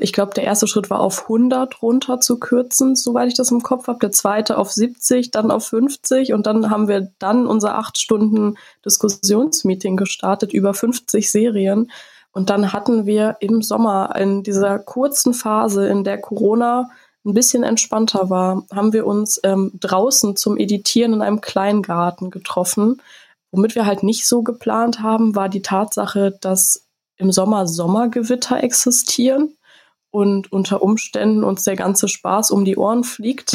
Ich glaube, der erste Schritt war auf 100 runter zu kürzen, soweit ich das im Kopf habe. Der zweite auf 70, dann auf 50 und dann haben wir dann unser acht Stunden Diskussionsmeeting gestartet über 50 Serien. Und dann hatten wir im Sommer in dieser kurzen Phase, in der Corona ein bisschen entspannter war, haben wir uns ähm, draußen zum Editieren in einem Kleingarten getroffen. Womit wir halt nicht so geplant haben, war die Tatsache, dass im Sommer Sommergewitter existieren und unter Umständen uns der ganze Spaß um die Ohren fliegt.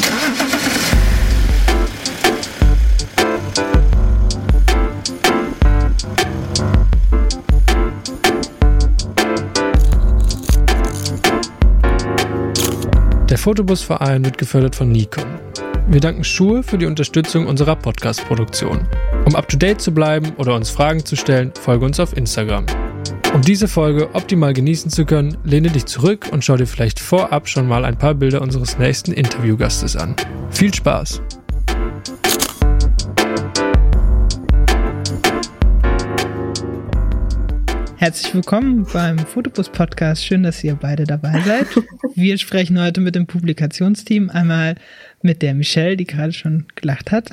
Der Fotobusverein wird gefördert von Nikon. Wir danken Schuhe für die Unterstützung unserer Podcast-Produktion. Um up to date zu bleiben oder uns Fragen zu stellen, folge uns auf Instagram. Um diese Folge optimal genießen zu können, lehne dich zurück und schau dir vielleicht vorab schon mal ein paar Bilder unseres nächsten Interviewgastes an. Viel Spaß! Herzlich willkommen beim Fotobus Podcast. Schön, dass ihr beide dabei seid. Wir sprechen heute mit dem Publikationsteam. Einmal mit der Michelle, die gerade schon gelacht hat.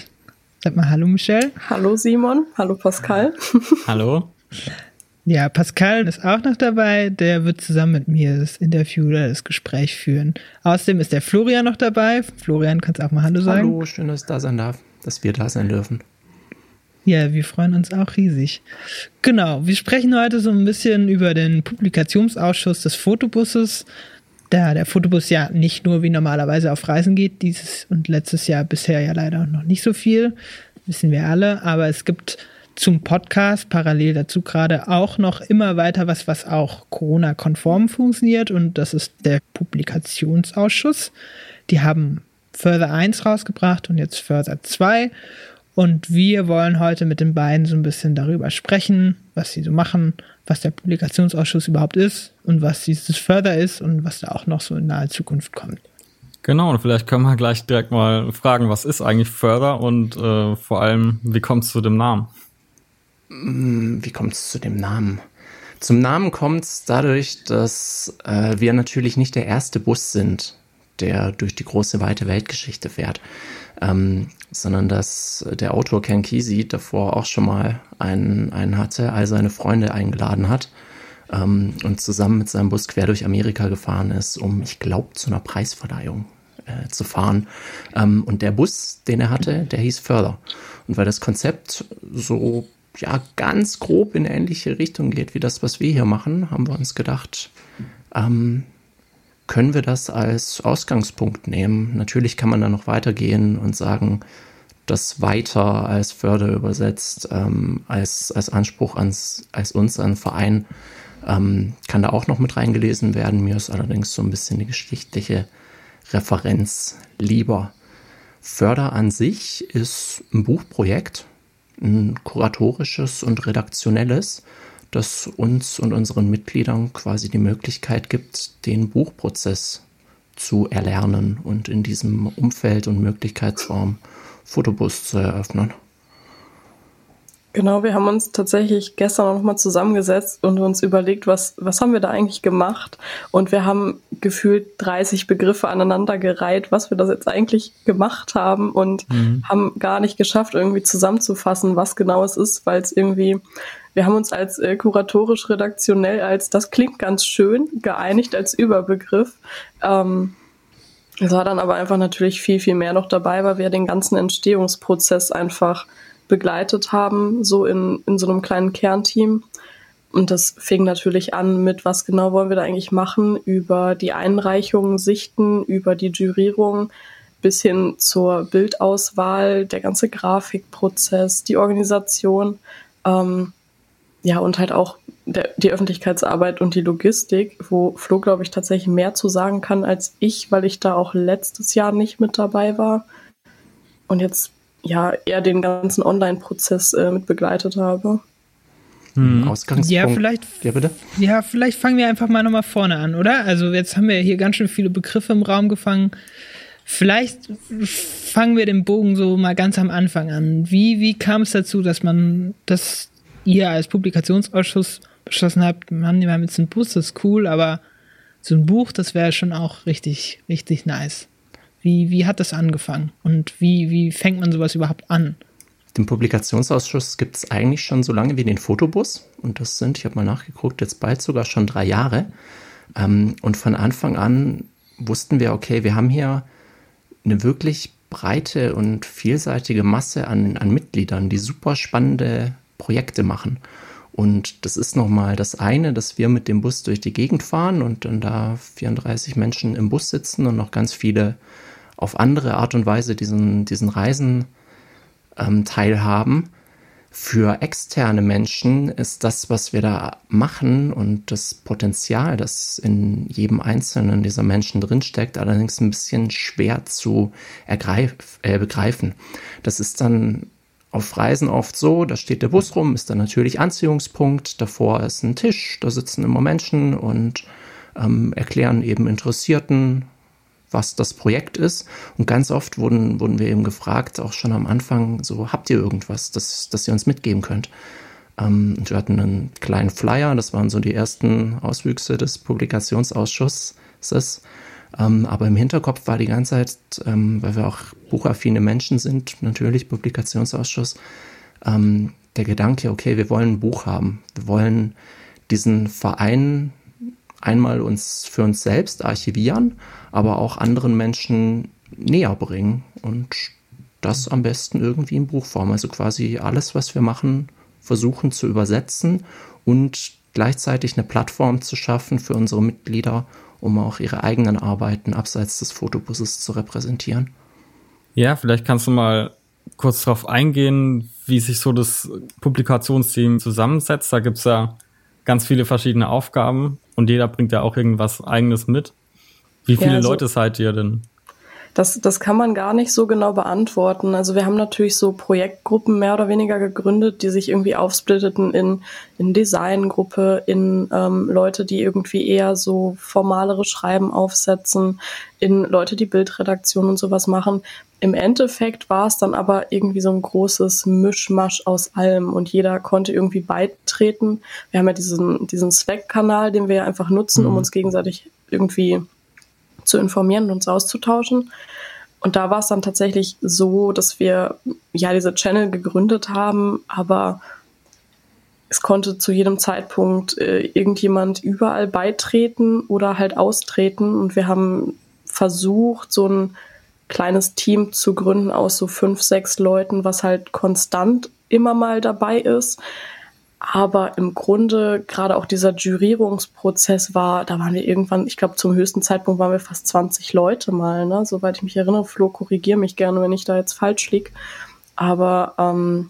Sag mal Hallo, Michelle. Hallo, Simon. Hallo, Pascal. Hallo. Ja, Pascal ist auch noch dabei. Der wird zusammen mit mir das Interview oder das Gespräch führen. Außerdem ist der Florian noch dabei. Florian, kannst auch mal Hallo sagen. Hallo, schön, dass ich da sein darf, dass wir da sein dürfen. Ja, wir freuen uns auch riesig. Genau, wir sprechen heute so ein bisschen über den Publikationsausschuss des Fotobusses. Da der Fotobus ja nicht nur wie normalerweise auf Reisen geht, dieses und letztes Jahr bisher ja leider noch nicht so viel, wissen wir alle, aber es gibt zum Podcast parallel dazu gerade auch noch immer weiter was, was auch Corona-konform funktioniert und das ist der Publikationsausschuss. Die haben Further 1 rausgebracht und jetzt Further 2 und wir wollen heute mit den beiden so ein bisschen darüber sprechen, was sie so machen, was der Publikationsausschuss überhaupt ist und was dieses Further ist und was da auch noch so in naher Zukunft kommt. Genau, und vielleicht können wir gleich direkt mal fragen, was ist eigentlich Further und äh, vor allem, wie kommt es zu dem Namen? Mm, wie kommt es zu dem Namen? Zum Namen kommt es dadurch, dass äh, wir natürlich nicht der erste Bus sind, der durch die große weite Weltgeschichte fährt, ähm, sondern dass der Autor Ken Kesey davor auch schon mal einen, einen hatte, all seine Freunde eingeladen hat ähm, und zusammen mit seinem Bus quer durch Amerika gefahren ist, um, ich glaube, zu einer Preisverleihung äh, zu fahren. Ähm, und der Bus, den er hatte, der hieß Further. Und weil das Konzept so ja ganz grob in ähnliche Richtung geht wie das, was wir hier machen, haben wir uns gedacht, ähm, können wir das als Ausgangspunkt nehmen. Natürlich kann man da noch weitergehen und sagen, das weiter als Förder übersetzt, ähm, als, als Anspruch ans, als uns, an Verein, ähm, kann da auch noch mit reingelesen werden. Mir ist allerdings so ein bisschen die geschichtliche Referenz lieber. Förder an sich ist ein Buchprojekt, ein kuratorisches und redaktionelles, das uns und unseren Mitgliedern quasi die Möglichkeit gibt, den Buchprozess zu erlernen und in diesem Umfeld und Möglichkeitsraum Fotobus zu eröffnen. Genau, wir haben uns tatsächlich gestern noch mal zusammengesetzt und uns überlegt, was, was haben wir da eigentlich gemacht? Und wir haben gefühlt 30 Begriffe aneinandergereiht, was wir das jetzt eigentlich gemacht haben und mhm. haben gar nicht geschafft, irgendwie zusammenzufassen, was genau es ist, weil es irgendwie, wir haben uns als äh, kuratorisch redaktionell als, das klingt ganz schön, geeinigt als Überbegriff. Ähm, es war dann aber einfach natürlich viel, viel mehr noch dabei, weil wir den ganzen Entstehungsprozess einfach begleitet haben, so in, in so einem kleinen Kernteam. Und das fing natürlich an mit, was genau wollen wir da eigentlich machen, über die Einreichungen, Sichten, über die Jurierung bis hin zur Bildauswahl, der ganze Grafikprozess, die Organisation, ähm, ja, und halt auch der, die Öffentlichkeitsarbeit und die Logistik, wo Flo, glaube ich, tatsächlich mehr zu sagen kann als ich, weil ich da auch letztes Jahr nicht mit dabei war. Und jetzt ja eher den ganzen Online-Prozess äh, mit begleitet habe. Hm. Ausgangspunkt. Ja, vielleicht, ja, bitte? ja, vielleicht fangen wir einfach mal nochmal vorne an, oder? Also jetzt haben wir hier ganz schön viele Begriffe im Raum gefangen. Vielleicht fangen wir den Bogen so mal ganz am Anfang an. Wie, wie kam es dazu, dass man, dass ihr als Publikationsausschuss beschlossen habt, man, wir haben jetzt einen Bus, das ist cool, aber so ein Buch, das wäre schon auch richtig, richtig nice. Wie, wie hat das angefangen und wie, wie fängt man sowas überhaupt an? Den Publikationsausschuss gibt es eigentlich schon so lange wie den Fotobus. Und das sind, ich habe mal nachgeguckt, jetzt bald sogar schon drei Jahre. Ähm, und von Anfang an wussten wir, okay, wir haben hier eine wirklich breite und vielseitige Masse an, an Mitgliedern, die super spannende Projekte machen. Und das ist nochmal das eine, dass wir mit dem Bus durch die Gegend fahren und dann da 34 Menschen im Bus sitzen und noch ganz viele auf andere Art und Weise diesen, diesen Reisen ähm, teilhaben. Für externe Menschen ist das, was wir da machen und das Potenzial, das in jedem einzelnen dieser Menschen drinsteckt, allerdings ein bisschen schwer zu ergreif, äh, begreifen. Das ist dann auf Reisen oft so, da steht der Bus rum, ist dann natürlich Anziehungspunkt, davor ist ein Tisch, da sitzen immer Menschen und ähm, erklären eben Interessierten, was das Projekt ist. Und ganz oft wurden, wurden wir eben gefragt, auch schon am Anfang, so habt ihr irgendwas, das, das ihr uns mitgeben könnt? Ähm, wir hatten einen kleinen Flyer, das waren so die ersten Auswüchse des Publikationsausschusses. Ähm, aber im Hinterkopf war die ganze Zeit, ähm, weil wir auch buchaffine Menschen sind, natürlich Publikationsausschuss, ähm, der Gedanke, okay, wir wollen ein Buch haben. Wir wollen diesen Verein einmal uns für uns selbst archivieren, aber auch anderen Menschen näher bringen und das am besten irgendwie in Buchform. Also quasi alles, was wir machen, versuchen zu übersetzen und gleichzeitig eine Plattform zu schaffen für unsere Mitglieder, um auch ihre eigenen Arbeiten abseits des Fotobusses zu repräsentieren. Ja, vielleicht kannst du mal kurz darauf eingehen, wie sich so das Publikationsteam zusammensetzt. Da gibt es ja ganz viele verschiedene Aufgaben und jeder bringt ja auch irgendwas eigenes mit. Wie viele ja, also, Leute seid ihr denn? Das, das kann man gar nicht so genau beantworten. Also wir haben natürlich so Projektgruppen mehr oder weniger gegründet, die sich irgendwie aufsplitteten in, in Designgruppe, in ähm, Leute, die irgendwie eher so formalere Schreiben aufsetzen, in Leute, die Bildredaktion und sowas machen. Im Endeffekt war es dann aber irgendwie so ein großes Mischmasch aus allem und jeder konnte irgendwie beitreten. Wir haben ja diesen, diesen Slack-Kanal, den wir ja einfach nutzen, mhm. um uns gegenseitig irgendwie zu informieren und uns auszutauschen. Und da war es dann tatsächlich so, dass wir ja diese Channel gegründet haben, aber es konnte zu jedem Zeitpunkt äh, irgendjemand überall beitreten oder halt austreten. Und wir haben versucht, so ein kleines Team zu gründen aus so fünf, sechs Leuten, was halt konstant immer mal dabei ist. Aber im Grunde, gerade auch dieser Jurierungsprozess war, da waren wir irgendwann, ich glaube, zum höchsten Zeitpunkt waren wir fast 20 Leute mal, ne? Soweit ich mich erinnere, Flo, korrigiere mich gerne, wenn ich da jetzt falsch lieg. Aber ähm,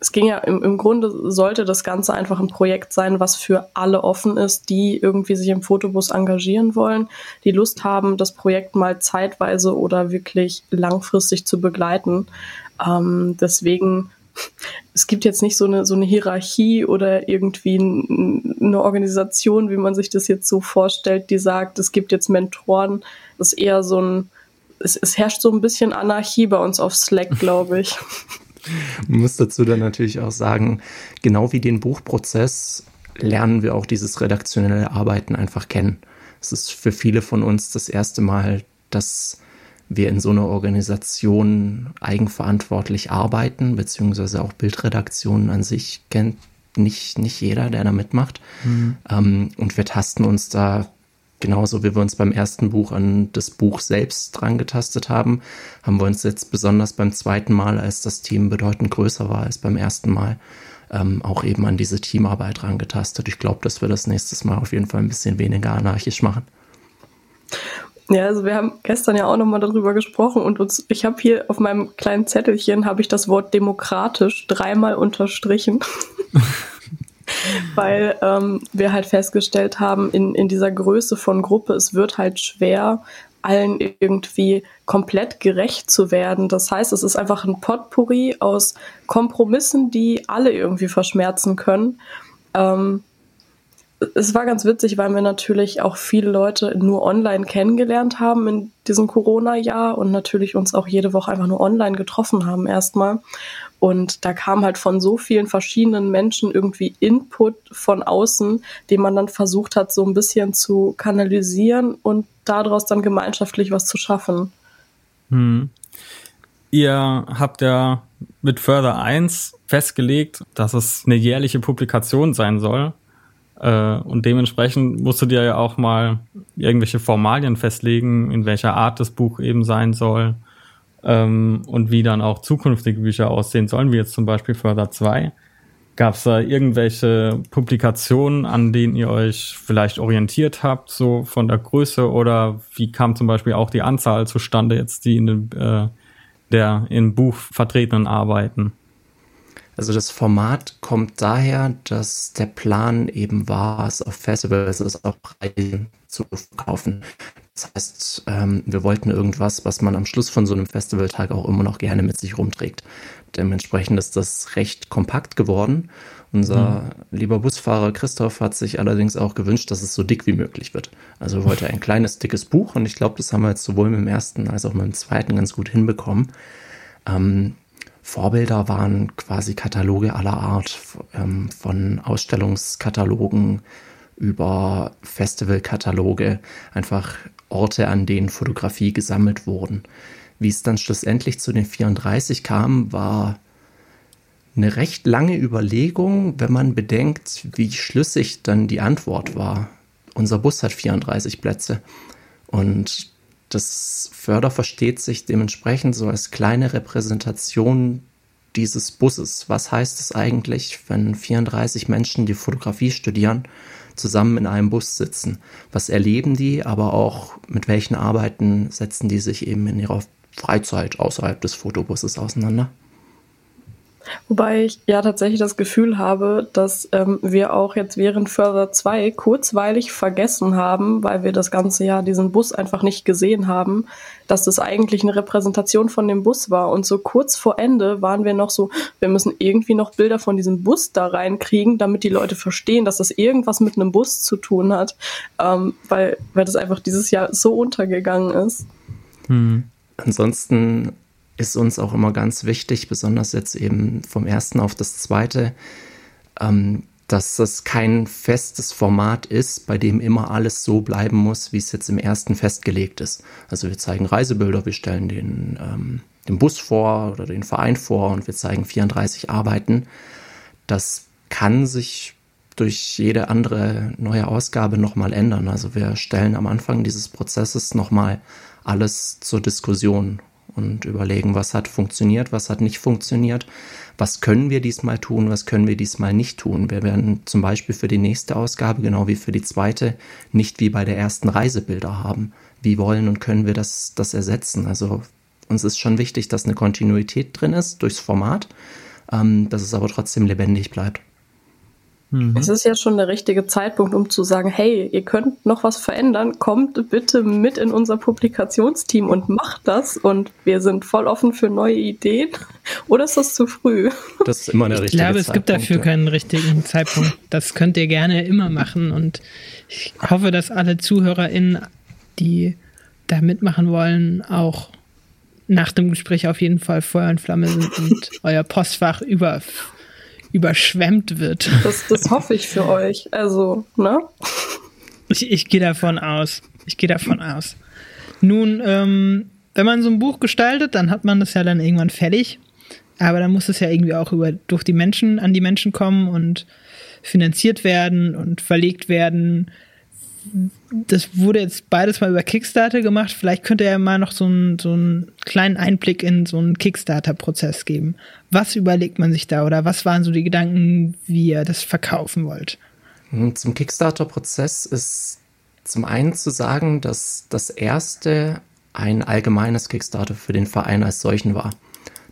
es ging ja im, im Grunde sollte das Ganze einfach ein Projekt sein, was für alle offen ist, die irgendwie sich im Fotobus engagieren wollen, die Lust haben, das Projekt mal zeitweise oder wirklich langfristig zu begleiten. Ähm, deswegen es gibt jetzt nicht so eine, so eine Hierarchie oder irgendwie eine Organisation, wie man sich das jetzt so vorstellt, die sagt, es gibt jetzt Mentoren. Das ist eher so ein, es, es herrscht so ein bisschen Anarchie bei uns auf Slack, glaube ich. Man muss dazu dann natürlich auch sagen, genau wie den Buchprozess lernen wir auch dieses redaktionelle Arbeiten einfach kennen. Es ist für viele von uns das erste Mal, dass wir in so einer Organisation eigenverantwortlich arbeiten, beziehungsweise auch Bildredaktionen an sich kennt nicht, nicht jeder, der da mitmacht. Mhm. Ähm, und wir tasten uns da genauso wie wir uns beim ersten Buch an das Buch selbst dran getastet haben, haben wir uns jetzt besonders beim zweiten Mal, als das Team bedeutend größer war als beim ersten Mal, ähm, auch eben an diese Teamarbeit dran getastet. Ich glaube, dass wir das nächstes Mal auf jeden Fall ein bisschen weniger anarchisch machen. Ja, also wir haben gestern ja auch nochmal darüber gesprochen und uns, ich habe hier auf meinem kleinen Zettelchen habe ich das Wort demokratisch dreimal unterstrichen. Weil ähm, wir halt festgestellt haben, in, in dieser Größe von Gruppe, es wird halt schwer, allen irgendwie komplett gerecht zu werden. Das heißt, es ist einfach ein Potpourri aus Kompromissen, die alle irgendwie verschmerzen können. Ähm, es war ganz witzig, weil wir natürlich auch viele Leute nur online kennengelernt haben in diesem Corona-Jahr und natürlich uns auch jede Woche einfach nur online getroffen haben erstmal. Und da kam halt von so vielen verschiedenen Menschen irgendwie Input von außen, den man dann versucht hat, so ein bisschen zu kanalisieren und daraus dann gemeinschaftlich was zu schaffen. Hm. Ihr habt ja mit Further 1 festgelegt, dass es eine jährliche Publikation sein soll. Äh, und dementsprechend musstet ihr ja auch mal irgendwelche Formalien festlegen, in welcher Art das Buch eben sein soll ähm, und wie dann auch zukünftige Bücher aussehen sollen, wie jetzt zum Beispiel Further 2. Gab es da irgendwelche Publikationen, an denen ihr euch vielleicht orientiert habt, so von der Größe oder wie kam zum Beispiel auch die Anzahl zustande jetzt, die in dem, äh, der im Buch vertretenen Arbeiten? Also das Format kommt daher, dass der Plan eben war, es auf Festivals, es auf Preisen zu verkaufen. Das heißt, ähm, wir wollten irgendwas, was man am Schluss von so einem Festivaltag auch immer noch gerne mit sich rumträgt. Dementsprechend ist das recht kompakt geworden. Unser mhm. lieber Busfahrer Christoph hat sich allerdings auch gewünscht, dass es so dick wie möglich wird. Also er wollte ein kleines, dickes Buch und ich glaube, das haben wir jetzt sowohl mit dem ersten als auch mit dem zweiten ganz gut hinbekommen. Ähm, Vorbilder waren quasi Kataloge aller Art, ähm, von Ausstellungskatalogen über Festivalkataloge, einfach Orte, an denen Fotografie gesammelt wurden. Wie es dann schlussendlich zu den 34 kam, war eine recht lange Überlegung, wenn man bedenkt, wie schlüssig dann die Antwort war. Unser Bus hat 34 Plätze und das Förder versteht sich dementsprechend so als kleine Repräsentation dieses Busses. Was heißt es eigentlich, wenn 34 Menschen, die Fotografie studieren, zusammen in einem Bus sitzen? Was erleben die, aber auch mit welchen Arbeiten setzen die sich eben in ihrer Freizeit außerhalb des Fotobusses auseinander? Wobei ich ja tatsächlich das Gefühl habe, dass ähm, wir auch jetzt während Further 2 kurzweilig vergessen haben, weil wir das ganze Jahr diesen Bus einfach nicht gesehen haben, dass das eigentlich eine Repräsentation von dem Bus war. Und so kurz vor Ende waren wir noch so, wir müssen irgendwie noch Bilder von diesem Bus da reinkriegen, damit die Leute verstehen, dass das irgendwas mit einem Bus zu tun hat, ähm, weil, weil das einfach dieses Jahr so untergegangen ist. Hm. Ansonsten ist uns auch immer ganz wichtig, besonders jetzt eben vom ersten auf das zweite, ähm, dass das kein festes Format ist, bei dem immer alles so bleiben muss, wie es jetzt im ersten festgelegt ist. Also wir zeigen Reisebilder, wir stellen den, ähm, den Bus vor oder den Verein vor und wir zeigen 34 Arbeiten. Das kann sich durch jede andere neue Ausgabe nochmal ändern. Also wir stellen am Anfang dieses Prozesses nochmal alles zur Diskussion und überlegen, was hat funktioniert, was hat nicht funktioniert, was können wir diesmal tun, was können wir diesmal nicht tun. Wir werden zum Beispiel für die nächste Ausgabe, genau wie für die zweite, nicht wie bei der ersten Reisebilder haben. Wie wollen und können wir das, das ersetzen? Also uns ist schon wichtig, dass eine Kontinuität drin ist durchs Format, ähm, dass es aber trotzdem lebendig bleibt. Mhm. Es ist ja schon der richtige Zeitpunkt, um zu sagen, hey, ihr könnt noch was verändern, kommt bitte mit in unser Publikationsteam und macht das und wir sind voll offen für neue Ideen. Oder ist das zu früh? Das ist immer der richtige Zeitpunkt. Ich glaube, es gibt dafür keinen richtigen Zeitpunkt. Das könnt ihr gerne immer machen und ich hoffe, dass alle ZuhörerInnen, die da mitmachen wollen, auch nach dem Gespräch auf jeden Fall Feuer und Flamme sind und euer Postfach über überschwemmt wird. Das, das hoffe ich für euch. Also, ne? Ich, ich gehe davon aus. Ich gehe davon aus. Nun, ähm, wenn man so ein Buch gestaltet, dann hat man das ja dann irgendwann fertig. Aber dann muss es ja irgendwie auch über, durch die Menschen an die Menschen kommen und finanziert werden und verlegt werden das wurde jetzt beides mal über Kickstarter gemacht. Vielleicht könnte er mal noch so einen, so einen kleinen Einblick in so einen Kickstarter-Prozess geben. Was überlegt man sich da oder was waren so die Gedanken, wie ihr das verkaufen wollt? Hm, zum Kickstarter-Prozess ist zum einen zu sagen, dass das erste ein allgemeines Kickstarter für den Verein als solchen war.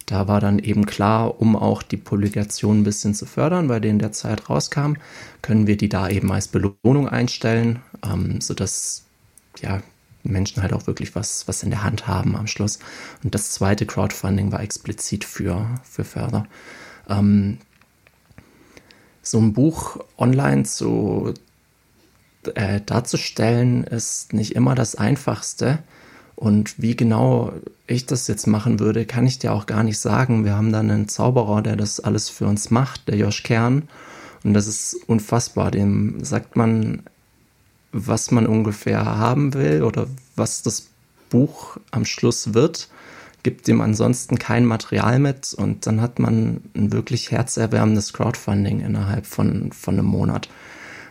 Da war dann eben klar, um auch die Publikation ein bisschen zu fördern, weil die in der Zeit rauskam, können wir die da eben als Belohnung einstellen, ähm, sodass ja, Menschen halt auch wirklich was, was in der Hand haben am Schluss. Und das zweite Crowdfunding war explizit für, für Förder. Ähm, so ein Buch online zu, äh, darzustellen, ist nicht immer das Einfachste. Und wie genau ich das jetzt machen würde, kann ich dir auch gar nicht sagen. Wir haben dann einen Zauberer, der das alles für uns macht, der Josh Kern. Und das ist unfassbar. Dem sagt man, was man ungefähr haben will oder was das Buch am Schluss wird, gibt ihm ansonsten kein Material mit und dann hat man ein wirklich herzerwärmendes Crowdfunding innerhalb von, von einem Monat.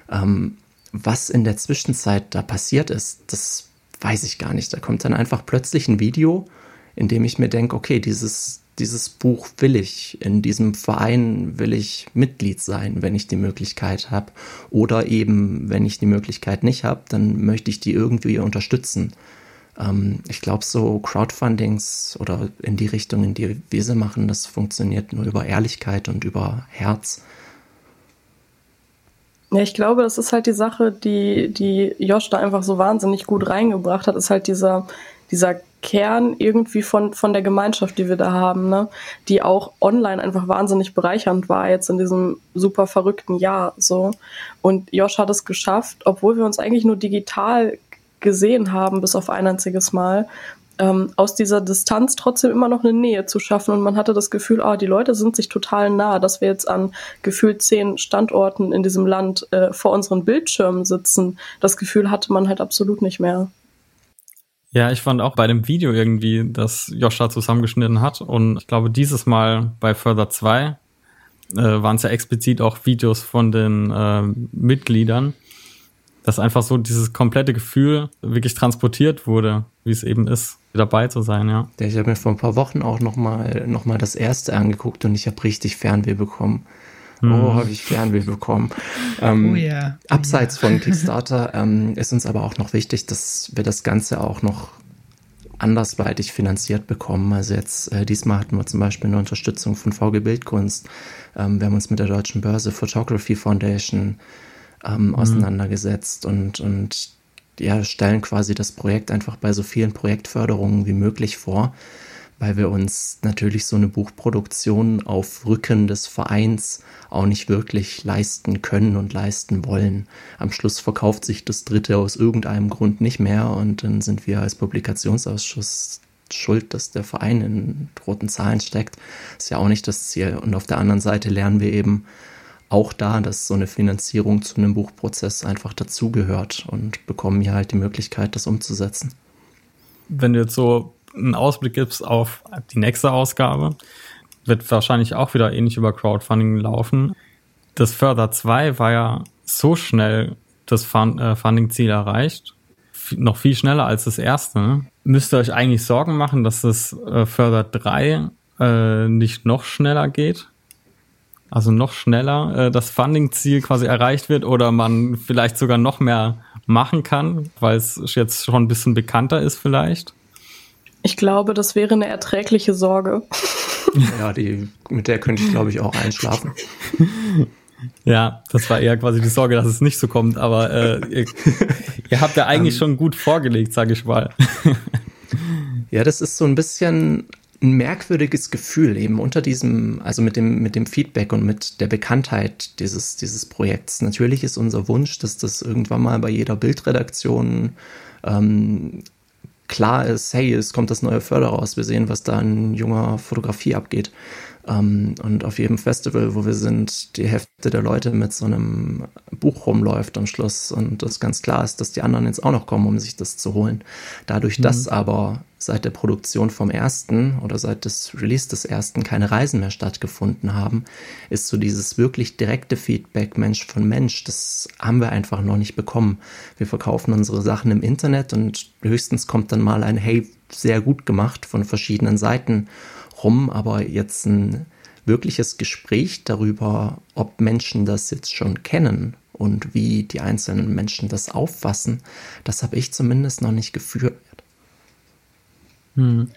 Ähm, was in der Zwischenzeit da passiert ist, das weiß ich gar nicht. Da kommt dann einfach plötzlich ein Video, in dem ich mir denke, okay, dieses, dieses Buch will ich, in diesem Verein will ich Mitglied sein, wenn ich die Möglichkeit habe. Oder eben, wenn ich die Möglichkeit nicht habe, dann möchte ich die irgendwie unterstützen. Ähm, ich glaube, so Crowdfundings oder in die Richtung, in die wir sie machen, das funktioniert nur über Ehrlichkeit und über Herz. Ja, ich glaube, das ist halt die Sache, die, die Josh da einfach so wahnsinnig gut reingebracht hat, ist halt dieser, dieser Kern irgendwie von, von der Gemeinschaft, die wir da haben, ne? die auch online einfach wahnsinnig bereichernd war jetzt in diesem super verrückten Jahr so. Und Josh hat es geschafft, obwohl wir uns eigentlich nur digital gesehen haben, bis auf ein einziges Mal, ähm, aus dieser Distanz trotzdem immer noch eine Nähe zu schaffen. Und man hatte das Gefühl, oh, die Leute sind sich total nah, dass wir jetzt an gefühlt zehn Standorten in diesem Land äh, vor unseren Bildschirmen sitzen. Das Gefühl hatte man halt absolut nicht mehr. Ja, ich fand auch bei dem Video irgendwie, das Joscha zusammengeschnitten hat. Und ich glaube, dieses Mal bei Further 2 äh, waren es ja explizit auch Videos von den äh, Mitgliedern, dass einfach so dieses komplette Gefühl wirklich transportiert wurde, wie es eben ist dabei zu sein, ja. Ich habe mir vor ein paar Wochen auch nochmal noch mal das erste angeguckt und ich habe richtig Fernweh bekommen. Mhm. Oh, habe ich Fernweh bekommen. Ähm, oh yeah. Oh abseits yeah. von Kickstarter ähm, ist uns aber auch noch wichtig, dass wir das Ganze auch noch andersweitig finanziert bekommen. Also jetzt äh, diesmal hatten wir zum Beispiel eine Unterstützung von VG Bildkunst. Ähm, wir haben uns mit der Deutschen Börse Photography Foundation ähm, mhm. auseinandergesetzt und, und ja, stellen quasi das Projekt einfach bei so vielen Projektförderungen wie möglich vor, weil wir uns natürlich so eine Buchproduktion auf Rücken des Vereins auch nicht wirklich leisten können und leisten wollen. Am Schluss verkauft sich das dritte aus irgendeinem Grund nicht mehr und dann sind wir als Publikationsausschuss schuld, dass der Verein in roten Zahlen steckt. Ist ja auch nicht das Ziel. Und auf der anderen Seite lernen wir eben, auch da, dass so eine Finanzierung zu einem Buchprozess einfach dazugehört und bekommen hier halt die Möglichkeit, das umzusetzen. Wenn du jetzt so einen Ausblick gibst auf die nächste Ausgabe, wird wahrscheinlich auch wieder ähnlich über Crowdfunding laufen. Das Förder 2 war ja so schnell das äh, Funding-Ziel erreicht, noch viel schneller als das erste. Ne? Müsst ihr euch eigentlich Sorgen machen, dass das äh, Förder 3 äh, nicht noch schneller geht? also noch schneller äh, das Funding-Ziel quasi erreicht wird oder man vielleicht sogar noch mehr machen kann, weil es jetzt schon ein bisschen bekannter ist vielleicht? Ich glaube, das wäre eine erträgliche Sorge. Ja, die, mit der könnte ich, glaube ich, auch einschlafen. Ja, das war eher quasi die Sorge, dass es nicht so kommt, aber äh, ihr, ihr habt ja eigentlich ähm. schon gut vorgelegt, sage ich mal. Ja, das ist so ein bisschen ein merkwürdiges Gefühl eben unter diesem, also mit dem, mit dem Feedback und mit der Bekanntheit dieses, dieses Projekts. Natürlich ist unser Wunsch, dass das irgendwann mal bei jeder Bildredaktion ähm, klar ist, hey, es kommt das neue Förder raus, wir sehen, was da in junger Fotografie abgeht. Ähm, und auf jedem Festival, wo wir sind, die Hälfte der Leute mit so einem Buch rumläuft am Schluss und das ganz klar ist, dass die anderen jetzt auch noch kommen, um sich das zu holen. Dadurch, mhm. dass aber seit der Produktion vom ersten oder seit des Release des ersten keine Reisen mehr stattgefunden haben, ist so dieses wirklich direkte Feedback Mensch von Mensch, das haben wir einfach noch nicht bekommen. Wir verkaufen unsere Sachen im Internet und höchstens kommt dann mal ein Hey, sehr gut gemacht von verschiedenen Seiten rum, aber jetzt ein wirkliches Gespräch darüber, ob Menschen das jetzt schon kennen und wie die einzelnen Menschen das auffassen, das habe ich zumindest noch nicht geführt. Hm.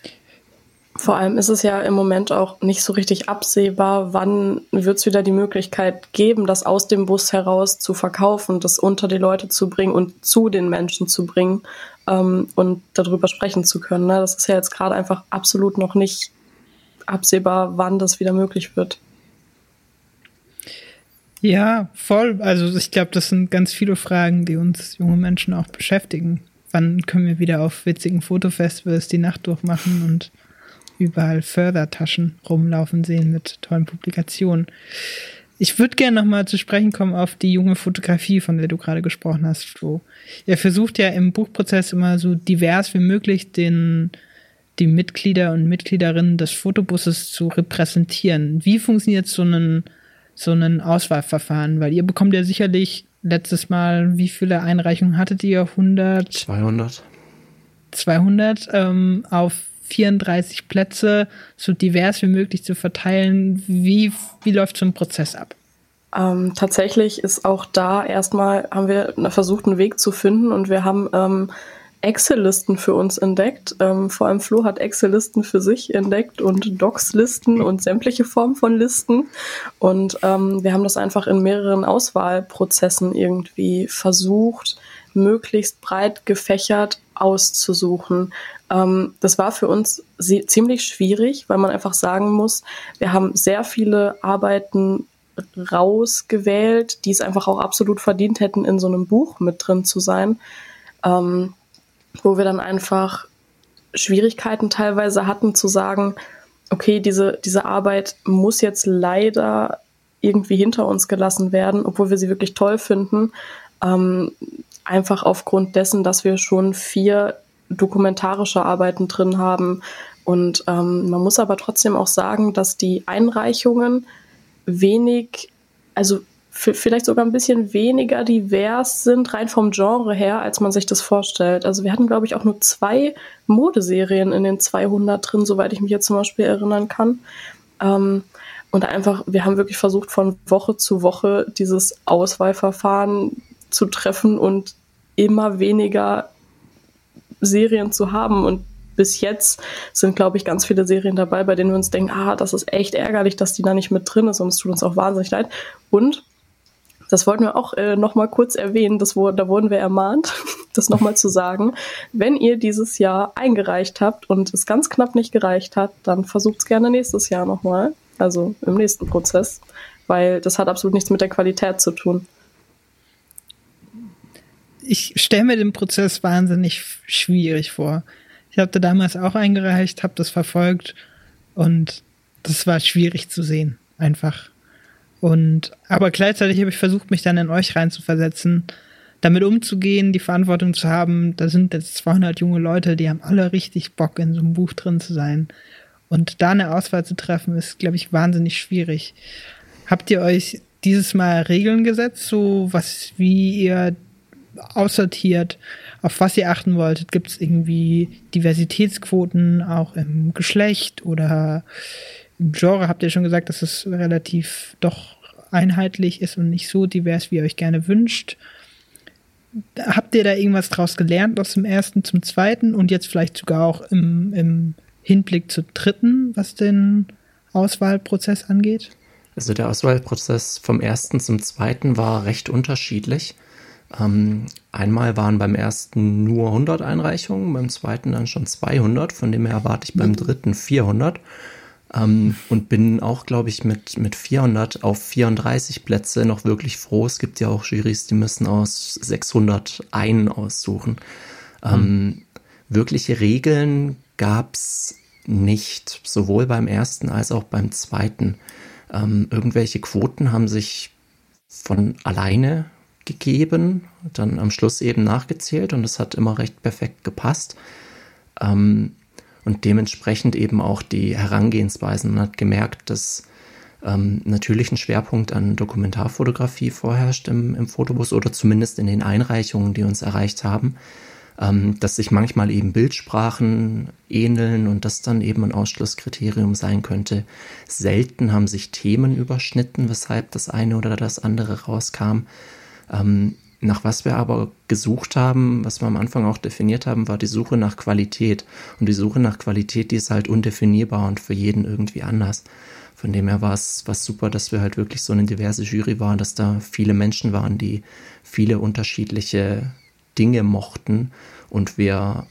Vor allem ist es ja im Moment auch nicht so richtig absehbar, wann wird es wieder die Möglichkeit geben, das aus dem Bus heraus zu verkaufen, das unter die Leute zu bringen und zu den Menschen zu bringen ähm, und darüber sprechen zu können. Ne? Das ist ja jetzt gerade einfach absolut noch nicht absehbar, wann das wieder möglich wird. Ja, voll. Also ich glaube, das sind ganz viele Fragen, die uns junge Menschen auch beschäftigen. wann können wir wieder auf witzigen Fotofestivals die Nacht durchmachen und überall Fördertaschen rumlaufen sehen mit tollen Publikationen. Ich würde gerne nochmal zu sprechen kommen auf die junge Fotografie, von der du gerade gesprochen hast, Flo. Ihr versucht ja im Buchprozess immer so divers wie möglich den, die Mitglieder und Mitgliederinnen des Fotobusses zu repräsentieren. Wie funktioniert so ein, so ein Auswahlverfahren? Weil ihr bekommt ja sicherlich letztes Mal, wie viele Einreichungen hattet ihr? 100? 200. 200 ähm, auf 34 Plätze so divers wie möglich zu verteilen. Wie, wie läuft so ein Prozess ab? Ähm, tatsächlich ist auch da erstmal, haben wir versucht, einen Weg zu finden und wir haben ähm, Excel-Listen für uns entdeckt. Ähm, vor allem Flo hat Excel-Listen für sich entdeckt und Docs-Listen und sämtliche Formen von Listen. Und ähm, wir haben das einfach in mehreren Auswahlprozessen irgendwie versucht, möglichst breit gefächert auszusuchen. Ähm, das war für uns ziemlich schwierig, weil man einfach sagen muss, wir haben sehr viele Arbeiten rausgewählt, die es einfach auch absolut verdient hätten, in so einem Buch mit drin zu sein, ähm, wo wir dann einfach Schwierigkeiten teilweise hatten zu sagen, okay, diese, diese Arbeit muss jetzt leider irgendwie hinter uns gelassen werden, obwohl wir sie wirklich toll finden. Ähm, einfach aufgrund dessen, dass wir schon vier dokumentarische Arbeiten drin haben. Und ähm, man muss aber trotzdem auch sagen, dass die Einreichungen wenig, also vielleicht sogar ein bisschen weniger divers sind, rein vom Genre her, als man sich das vorstellt. Also wir hatten, glaube ich, auch nur zwei Modeserien in den 200 drin, soweit ich mich jetzt zum Beispiel erinnern kann. Ähm, und einfach, wir haben wirklich versucht, von Woche zu Woche dieses Auswahlverfahren zu treffen und immer weniger Serien zu haben. Und bis jetzt sind, glaube ich, ganz viele Serien dabei, bei denen wir uns denken, ah, das ist echt ärgerlich, dass die da nicht mit drin ist und es tut uns auch wahnsinnig leid. Und das wollten wir auch äh, noch mal kurz erwähnen, das, wo, da wurden wir ermahnt, das noch mal zu sagen. Wenn ihr dieses Jahr eingereicht habt und es ganz knapp nicht gereicht hat, dann versucht es gerne nächstes Jahr noch mal, also im nächsten Prozess, weil das hat absolut nichts mit der Qualität zu tun ich stelle mir den Prozess wahnsinnig schwierig vor. Ich habe da damals auch eingereicht, habe das verfolgt und das war schwierig zu sehen, einfach. Und aber gleichzeitig habe ich versucht, mich dann in euch reinzuversetzen, damit umzugehen, die Verantwortung zu haben. Da sind jetzt 200 junge Leute, die haben alle richtig Bock, in so einem Buch drin zu sein. Und da eine Auswahl zu treffen, ist, glaube ich, wahnsinnig schwierig. Habt ihr euch dieses Mal Regeln gesetzt, so was, wie ihr aussortiert, auf was ihr achten wolltet. Gibt es irgendwie Diversitätsquoten auch im Geschlecht oder Genre? Habt ihr schon gesagt, dass es relativ doch einheitlich ist und nicht so divers, wie ihr euch gerne wünscht. Habt ihr da irgendwas draus gelernt aus dem ersten zum zweiten und jetzt vielleicht sogar auch im, im Hinblick zur dritten, was den Auswahlprozess angeht? Also der Auswahlprozess vom ersten zum zweiten war recht unterschiedlich. Ähm, einmal waren beim ersten nur 100 Einreichungen, beim zweiten dann schon 200, von dem her erwarte ich beim mhm. dritten 400. Ähm, und bin auch, glaube ich, mit, mit 400 auf 34 Plätze noch wirklich froh. Es gibt ja auch Jurys, die müssen aus 600 einen aussuchen. Ähm, mhm. wirkliche Regeln gab es nicht, sowohl beim ersten als auch beim zweiten. Ähm, irgendwelche Quoten haben sich von alleine gegeben, dann am Schluss eben nachgezählt und es hat immer recht perfekt gepasst. Ähm, und dementsprechend eben auch die Herangehensweisen. Man hat gemerkt, dass ähm, natürlich ein Schwerpunkt an Dokumentarfotografie vorherrscht im, im Fotobus oder zumindest in den Einreichungen, die uns erreicht haben. Ähm, dass sich manchmal eben Bildsprachen ähneln und das dann eben ein Ausschlusskriterium sein könnte. Selten haben sich Themen überschnitten, weshalb das eine oder das andere rauskam. Ähm, nach was wir aber gesucht haben, was wir am Anfang auch definiert haben, war die Suche nach Qualität. Und die Suche nach Qualität, die ist halt undefinierbar und für jeden irgendwie anders. Von dem her war es super, dass wir halt wirklich so eine diverse Jury waren, dass da viele Menschen waren, die viele unterschiedliche Dinge mochten und wir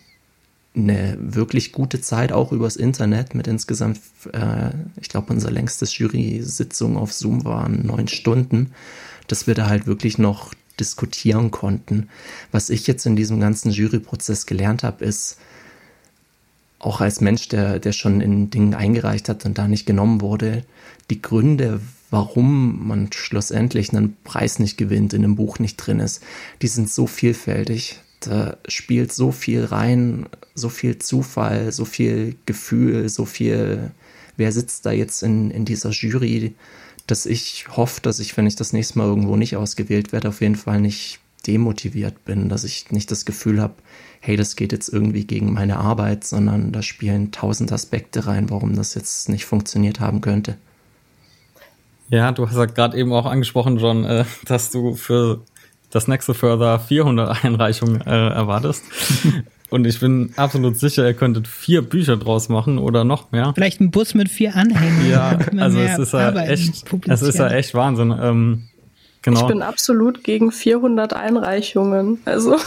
eine wirklich gute Zeit auch übers Internet mit insgesamt, äh, ich glaube, unsere längstes Jury-Sitzung auf Zoom waren neun Stunden dass wir da halt wirklich noch diskutieren konnten. Was ich jetzt in diesem ganzen Juryprozess gelernt habe, ist, auch als Mensch, der, der schon in Dingen eingereicht hat und da nicht genommen wurde, die Gründe, warum man schlussendlich einen Preis nicht gewinnt, in einem Buch nicht drin ist, die sind so vielfältig. Da spielt so viel rein, so viel Zufall, so viel Gefühl, so viel, wer sitzt da jetzt in, in dieser Jury, dass ich hoffe, dass ich, wenn ich das nächste Mal irgendwo nicht ausgewählt werde, auf jeden Fall nicht demotiviert bin, dass ich nicht das Gefühl habe, hey, das geht jetzt irgendwie gegen meine Arbeit, sondern da spielen tausend Aspekte rein, warum das jetzt nicht funktioniert haben könnte. Ja, du hast ja gerade eben auch angesprochen, John, äh, dass du für das nächste Further 400 Einreichungen äh, erwartest. Und ich bin absolut sicher, ihr könntet vier Bücher draus machen oder noch mehr. Vielleicht ein Bus mit vier Anhängern. Ja, also es ist ja echt, es ist ja echt Wahnsinn. Ähm, Genau. Ich bin absolut gegen 400 Einreichungen. Also.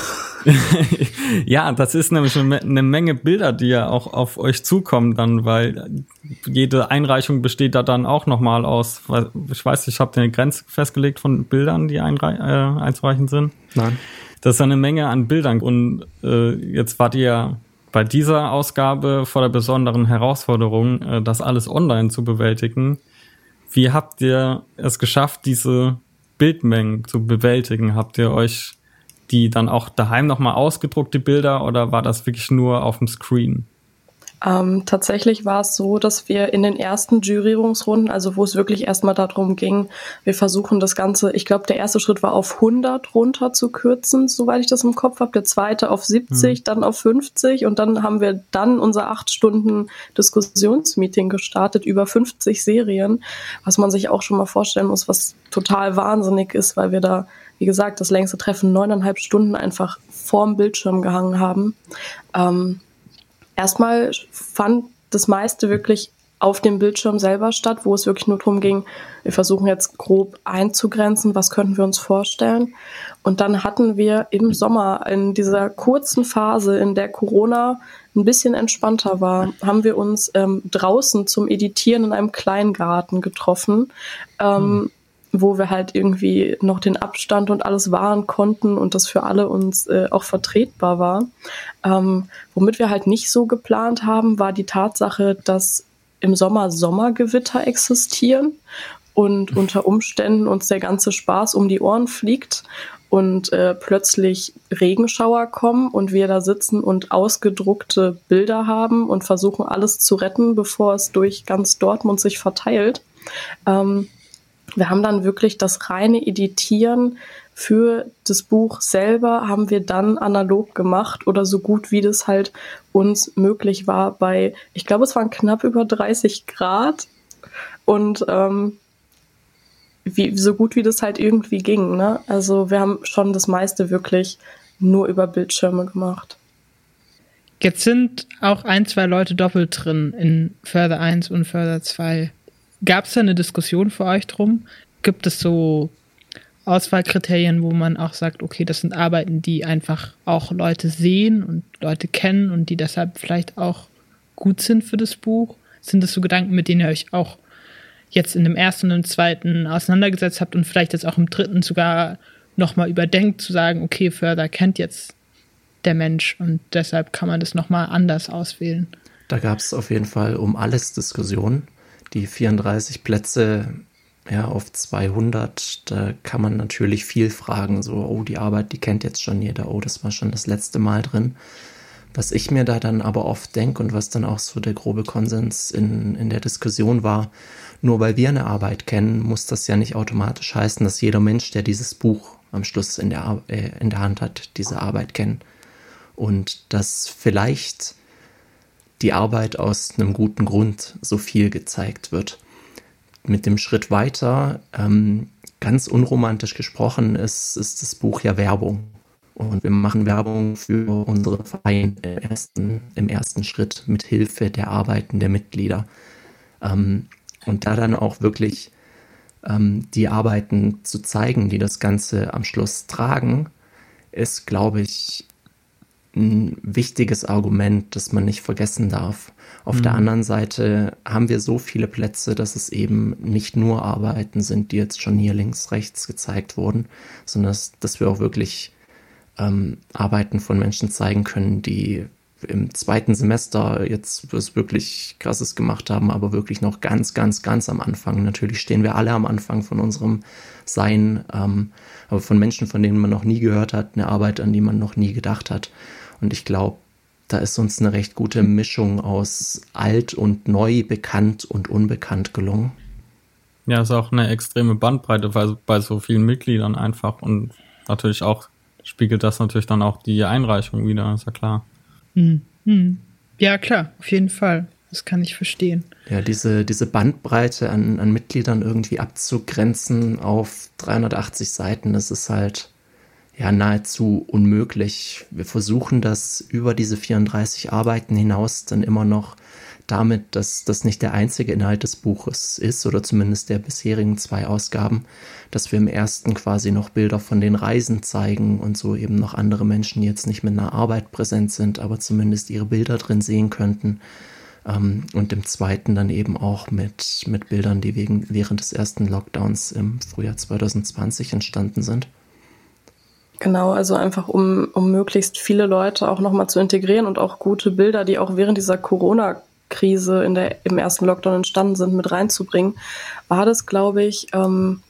ja, das ist nämlich eine Menge Bilder, die ja auch auf euch zukommen dann, weil jede Einreichung besteht da dann auch nochmal aus, ich weiß, ich habe eine Grenze festgelegt von Bildern, die äh, einzureichen sind. Nein. Das ist eine Menge an Bildern und äh, jetzt wart ihr bei dieser Ausgabe vor der besonderen Herausforderung, äh, das alles online zu bewältigen. Wie habt ihr es geschafft, diese Bildmengen zu bewältigen? Habt ihr euch die dann auch daheim nochmal ausgedruckt, die Bilder, oder war das wirklich nur auf dem Screen? Ähm, tatsächlich war es so, dass wir in den ersten Jurierungsrunden, also wo es wirklich erstmal darum ging, wir versuchen das Ganze, ich glaube, der erste Schritt war auf 100 runter zu kürzen, soweit ich das im Kopf habe, der zweite auf 70, mhm. dann auf 50 und dann haben wir dann unser acht Stunden Diskussionsmeeting gestartet über 50 Serien, was man sich auch schon mal vorstellen muss, was total wahnsinnig ist, weil wir da, wie gesagt, das längste Treffen neuneinhalb Stunden einfach vorm Bildschirm gehangen haben. Ähm, erstmal fand das meiste wirklich auf dem Bildschirm selber statt, wo es wirklich nur darum ging, wir versuchen jetzt grob einzugrenzen, was könnten wir uns vorstellen. Und dann hatten wir im Sommer in dieser kurzen Phase, in der Corona ein bisschen entspannter war, haben wir uns ähm, draußen zum Editieren in einem Kleingarten getroffen. Ähm, mhm wo wir halt irgendwie noch den Abstand und alles wahren konnten und das für alle uns äh, auch vertretbar war. Ähm, womit wir halt nicht so geplant haben, war die Tatsache, dass im Sommer Sommergewitter existieren und unter Umständen uns der ganze Spaß um die Ohren fliegt und äh, plötzlich Regenschauer kommen und wir da sitzen und ausgedruckte Bilder haben und versuchen alles zu retten, bevor es durch ganz Dortmund sich verteilt. Ähm, wir haben dann wirklich das reine Editieren für das Buch selber haben wir dann analog gemacht oder so gut wie das halt uns möglich war bei, ich glaube, es waren knapp über 30 Grad und ähm, wie, so gut wie das halt irgendwie ging. Ne? Also wir haben schon das meiste wirklich nur über Bildschirme gemacht. Jetzt sind auch ein, zwei Leute doppelt drin in Further 1 und Further 2. Gab es da eine Diskussion für euch drum? Gibt es so Auswahlkriterien, wo man auch sagt, okay, das sind Arbeiten, die einfach auch Leute sehen und Leute kennen und die deshalb vielleicht auch gut sind für das Buch? Sind das so Gedanken, mit denen ihr euch auch jetzt in dem ersten und im zweiten auseinandergesetzt habt und vielleicht jetzt auch im dritten sogar nochmal überdenkt, zu sagen, okay, Förder kennt jetzt der Mensch und deshalb kann man das nochmal anders auswählen? Da gab es auf jeden Fall um alles Diskussionen die 34 Plätze ja, auf 200, da kann man natürlich viel fragen, so, oh, die Arbeit, die kennt jetzt schon jeder, oh, das war schon das letzte Mal drin. Was ich mir da dann aber oft denke und was dann auch so der grobe Konsens in, in der Diskussion war, nur weil wir eine Arbeit kennen, muss das ja nicht automatisch heißen, dass jeder Mensch, der dieses Buch am Schluss in der, äh, in der Hand hat, diese Arbeit kennt. Und dass vielleicht die Arbeit aus einem guten Grund so viel gezeigt wird. Mit dem Schritt weiter, ähm, ganz unromantisch gesprochen, ist, ist das Buch ja Werbung. Und wir machen Werbung für unsere Vereine im ersten, im ersten Schritt mit Hilfe der Arbeiten der Mitglieder. Ähm, und da dann auch wirklich ähm, die Arbeiten zu zeigen, die das Ganze am Schluss tragen, ist, glaube ich, ein wichtiges Argument, das man nicht vergessen darf. Auf mhm. der anderen Seite haben wir so viele Plätze, dass es eben nicht nur Arbeiten sind, die jetzt schon hier links, rechts gezeigt wurden, sondern dass, dass wir auch wirklich ähm, Arbeiten von Menschen zeigen können, die im zweiten Semester jetzt was wirklich krasses gemacht haben, aber wirklich noch ganz, ganz, ganz am Anfang. Natürlich stehen wir alle am Anfang von unserem Sein, ähm, aber von Menschen, von denen man noch nie gehört hat, eine Arbeit, an die man noch nie gedacht hat. Und ich glaube, da ist uns eine recht gute Mischung aus alt und neu, bekannt und unbekannt gelungen. Ja, ist auch eine extreme Bandbreite bei, bei so vielen Mitgliedern einfach und natürlich auch spiegelt das natürlich dann auch die Einreichung wieder, ist ja klar. Hm. Hm. Ja, klar, auf jeden Fall. Das kann ich verstehen. Ja, diese, diese Bandbreite an, an Mitgliedern irgendwie abzugrenzen auf 380 Seiten, das ist halt ja nahezu unmöglich. Wir versuchen das über diese 34 Arbeiten hinaus dann immer noch damit, dass das nicht der einzige Inhalt des Buches ist oder zumindest der bisherigen zwei Ausgaben, dass wir im ersten quasi noch Bilder von den Reisen zeigen und so eben noch andere Menschen, jetzt nicht mit einer Arbeit präsent sind, aber zumindest ihre Bilder drin sehen könnten. Ähm, und im zweiten dann eben auch mit, mit Bildern, die wegen, während des ersten Lockdowns im Frühjahr 2020 entstanden sind. Genau, also einfach um, um möglichst viele Leute auch nochmal zu integrieren und auch gute Bilder, die auch während dieser Corona-Krise in der, im ersten Lockdown entstanden sind, mit reinzubringen, war das, glaube ich, ähm,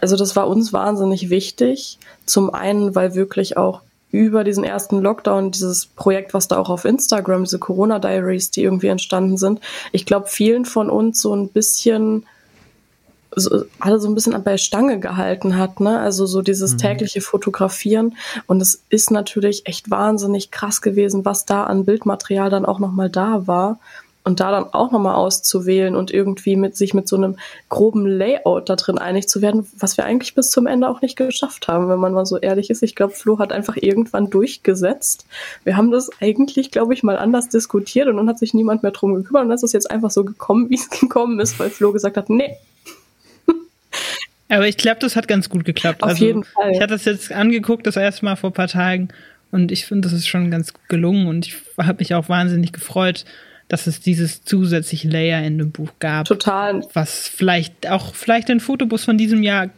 also das war uns wahnsinnig wichtig. Zum einen, weil wirklich auch über diesen ersten Lockdown, dieses Projekt, was da auch auf Instagram, diese Corona-Diaries, die irgendwie entstanden sind, ich glaube, vielen von uns so ein bisschen so, alle so ein bisschen bei Stange gehalten hat, ne? Also so dieses mhm. tägliche Fotografieren. Und es ist natürlich echt wahnsinnig krass gewesen, was da an Bildmaterial dann auch nochmal da war. Und da dann auch nochmal auszuwählen und irgendwie mit sich mit so einem groben Layout da drin einig zu werden, was wir eigentlich bis zum Ende auch nicht geschafft haben, wenn man mal so ehrlich ist. Ich glaube, Flo hat einfach irgendwann durchgesetzt. Wir haben das eigentlich, glaube ich, mal anders diskutiert und dann hat sich niemand mehr drum gekümmert und dann ist es jetzt einfach so gekommen, wie es gekommen ist, weil Flo gesagt hat, nee, aber ich glaube, das hat ganz gut geklappt. Auf also, jeden Fall. Ich hatte das jetzt angeguckt, das erste Mal vor ein paar Tagen. Und ich finde, das ist schon ganz gut gelungen. Und ich habe mich auch wahnsinnig gefreut, dass es dieses zusätzliche Layer in dem Buch gab. Total. Was vielleicht auch vielleicht den Fotobus von diesem Jahr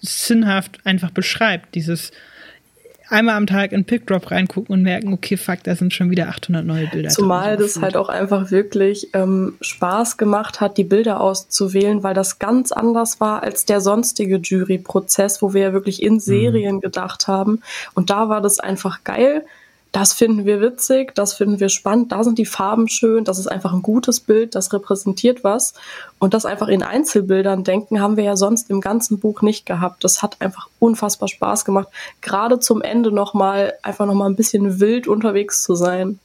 sinnhaft einfach beschreibt. Dieses einmal am Tag in PickDrop reingucken und merken, okay, fuck, da sind schon wieder 800 neue Bilder. Zumal das halt auch einfach wirklich ähm, Spaß gemacht hat, die Bilder auszuwählen, weil das ganz anders war als der sonstige Juryprozess, wo wir ja wirklich in Serien mhm. gedacht haben. Und da war das einfach geil das finden wir witzig, das finden wir spannend, da sind die Farben schön, das ist einfach ein gutes Bild, das repräsentiert was. Und das einfach in Einzelbildern denken, haben wir ja sonst im ganzen Buch nicht gehabt. Das hat einfach unfassbar Spaß gemacht, gerade zum Ende nochmal, einfach nochmal ein bisschen wild unterwegs zu sein.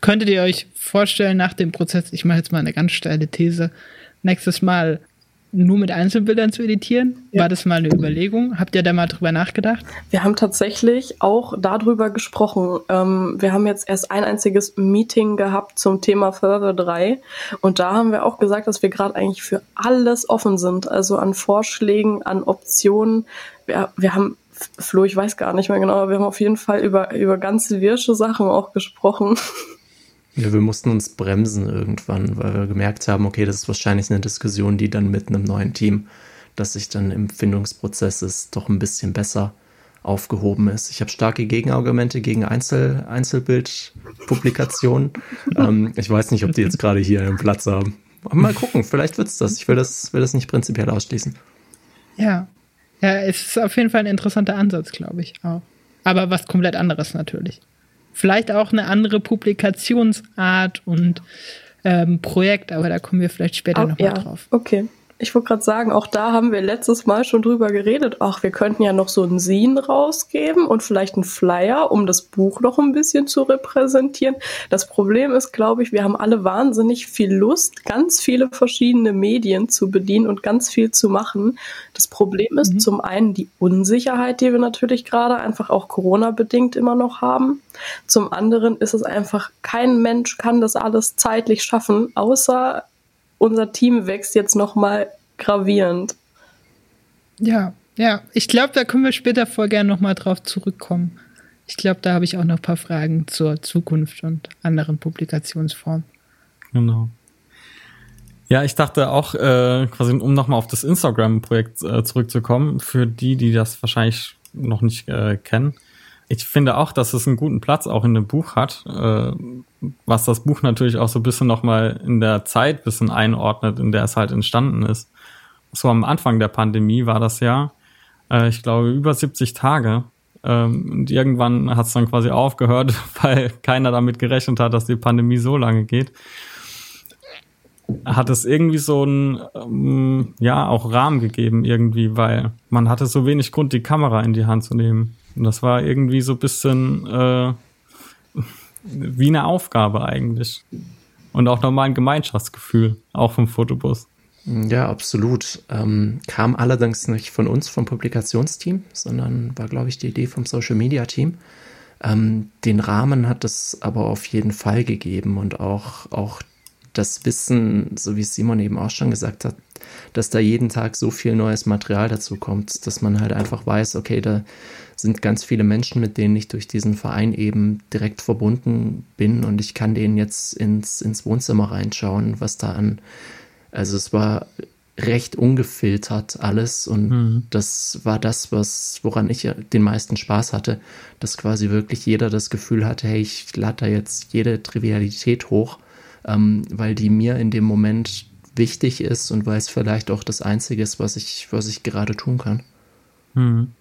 Könntet ihr euch vorstellen, nach dem Prozess, ich mache jetzt mal eine ganz steile These, nächstes Mal nur mit Einzelbildern zu editieren? Ja. War das mal eine Überlegung? Habt ihr da mal drüber nachgedacht? Wir haben tatsächlich auch darüber gesprochen. Ähm, wir haben jetzt erst ein einziges Meeting gehabt zum Thema Further 3 und da haben wir auch gesagt, dass wir gerade eigentlich für alles offen sind, also an Vorschlägen, an Optionen. Wir, wir haben Flo, ich weiß gar nicht mehr genau, aber wir haben auf jeden Fall über, über ganz wirsche Sachen auch gesprochen. Ja, wir mussten uns bremsen irgendwann, weil wir gemerkt haben, okay, das ist wahrscheinlich eine Diskussion, die dann mit einem neuen Team, das sich dann im Findungsprozess ist, doch ein bisschen besser aufgehoben ist. Ich habe starke Gegenargumente gegen Einzel Einzelbildpublikationen. ähm, ich weiß nicht, ob die jetzt gerade hier einen Platz haben. Aber mal gucken, vielleicht wird es das. Ich will das, will das nicht prinzipiell ausschließen. Ja. Ja, es ist auf jeden Fall ein interessanter Ansatz, glaube ich auch. Aber was komplett anderes natürlich vielleicht auch eine andere Publikationsart und ähm, Projekt, aber da kommen wir vielleicht später oh, nochmal ja. drauf. Okay. Ich wollte gerade sagen, auch da haben wir letztes Mal schon drüber geredet. Ach, wir könnten ja noch so einen Scene rausgeben und vielleicht einen Flyer, um das Buch noch ein bisschen zu repräsentieren. Das Problem ist, glaube ich, wir haben alle wahnsinnig viel Lust, ganz viele verschiedene Medien zu bedienen und ganz viel zu machen. Das Problem ist mhm. zum einen die Unsicherheit, die wir natürlich gerade einfach auch Corona-bedingt immer noch haben. Zum anderen ist es einfach, kein Mensch kann das alles zeitlich schaffen, außer unser Team wächst jetzt nochmal gravierend. Ja, ja. Ich glaube, da können wir später voll gerne nochmal drauf zurückkommen. Ich glaube, da habe ich auch noch ein paar Fragen zur Zukunft und anderen Publikationsformen. Genau. Ja, ich dachte auch, äh, quasi, um nochmal auf das Instagram-Projekt äh, zurückzukommen, für die, die das wahrscheinlich noch nicht äh, kennen. Ich finde auch, dass es einen guten Platz auch in dem Buch hat, äh, was das Buch natürlich auch so ein bisschen nochmal in der Zeit bisschen einordnet, in der es halt entstanden ist. So am Anfang der Pandemie war das ja, äh, ich glaube, über 70 Tage. Ähm, und irgendwann hat es dann quasi aufgehört, weil keiner damit gerechnet hat, dass die Pandemie so lange geht hat es irgendwie so ein ähm, ja auch Rahmen gegeben irgendwie, weil man hatte so wenig Grund, die Kamera in die Hand zu nehmen. Und das war irgendwie so ein bisschen äh, wie eine Aufgabe eigentlich. Und auch nochmal ein Gemeinschaftsgefühl, auch vom Fotobus. Ja, absolut. Ähm, kam allerdings nicht von uns, vom Publikationsteam, sondern war, glaube ich, die Idee vom Social Media Team. Ähm, den Rahmen hat es aber auf jeden Fall gegeben und auch, auch das Wissen, so wie Simon eben auch schon gesagt hat, dass da jeden Tag so viel neues Material dazu kommt, dass man halt einfach weiß, okay, da sind ganz viele Menschen, mit denen ich durch diesen Verein eben direkt verbunden bin und ich kann denen jetzt ins, ins Wohnzimmer reinschauen, was da an, also es war recht ungefiltert alles und mhm. das war das, was, woran ich den meisten Spaß hatte, dass quasi wirklich jeder das Gefühl hatte, hey, ich lade da jetzt jede Trivialität hoch ähm, weil die mir in dem Moment wichtig ist und weil es vielleicht auch das Einzige ist, was ich, was ich gerade tun kann. Mhm.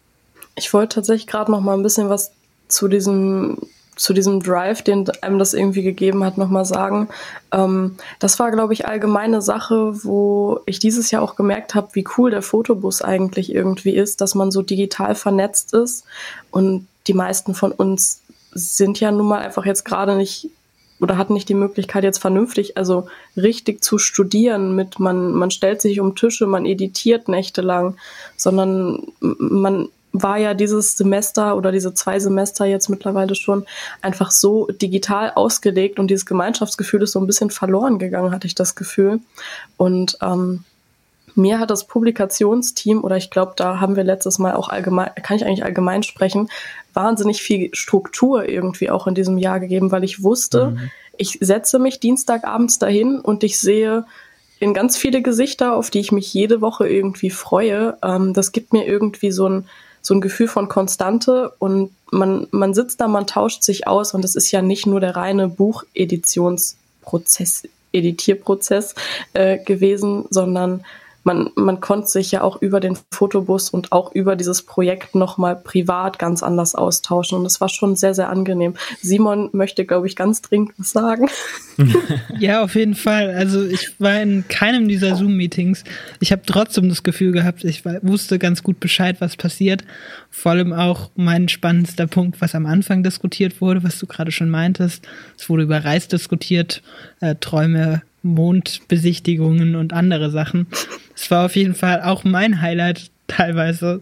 Ich wollte tatsächlich gerade noch mal ein bisschen was zu diesem zu diesem Drive, den einem das irgendwie gegeben hat, nochmal sagen. Ähm, das war, glaube ich, allgemeine Sache, wo ich dieses Jahr auch gemerkt habe, wie cool der Fotobus eigentlich irgendwie ist, dass man so digital vernetzt ist. Und die meisten von uns sind ja nun mal einfach jetzt gerade nicht oder hat nicht die Möglichkeit, jetzt vernünftig, also richtig zu studieren mit, man, man stellt sich um Tische, man editiert nächtelang, sondern man war ja dieses Semester oder diese zwei Semester jetzt mittlerweile schon einfach so digital ausgelegt und dieses Gemeinschaftsgefühl ist so ein bisschen verloren gegangen, hatte ich das Gefühl. Und ähm, mir hat das Publikationsteam, oder ich glaube, da haben wir letztes Mal auch allgemein, kann ich eigentlich allgemein sprechen, wahnsinnig viel Struktur irgendwie auch in diesem Jahr gegeben, weil ich wusste, mhm. ich setze mich Dienstagabends dahin und ich sehe in ganz viele Gesichter, auf die ich mich jede Woche irgendwie freue. Ähm, das gibt mir irgendwie so ein, so ein Gefühl von Konstante und man, man sitzt da, man tauscht sich aus und es ist ja nicht nur der reine Bucheditionsprozess, Editierprozess äh, gewesen, sondern man, man konnte sich ja auch über den Fotobus und auch über dieses Projekt nochmal privat ganz anders austauschen. Und das war schon sehr, sehr angenehm. Simon möchte, glaube ich, ganz dringend was sagen. Ja, auf jeden Fall. Also ich war in keinem dieser Zoom-Meetings. Ich habe trotzdem das Gefühl gehabt, ich wusste ganz gut Bescheid, was passiert. Vor allem auch mein spannendster Punkt, was am Anfang diskutiert wurde, was du gerade schon meintest. Es wurde über Reis diskutiert, äh, Träume Mondbesichtigungen und andere Sachen. Es war auf jeden Fall auch mein Highlight teilweise,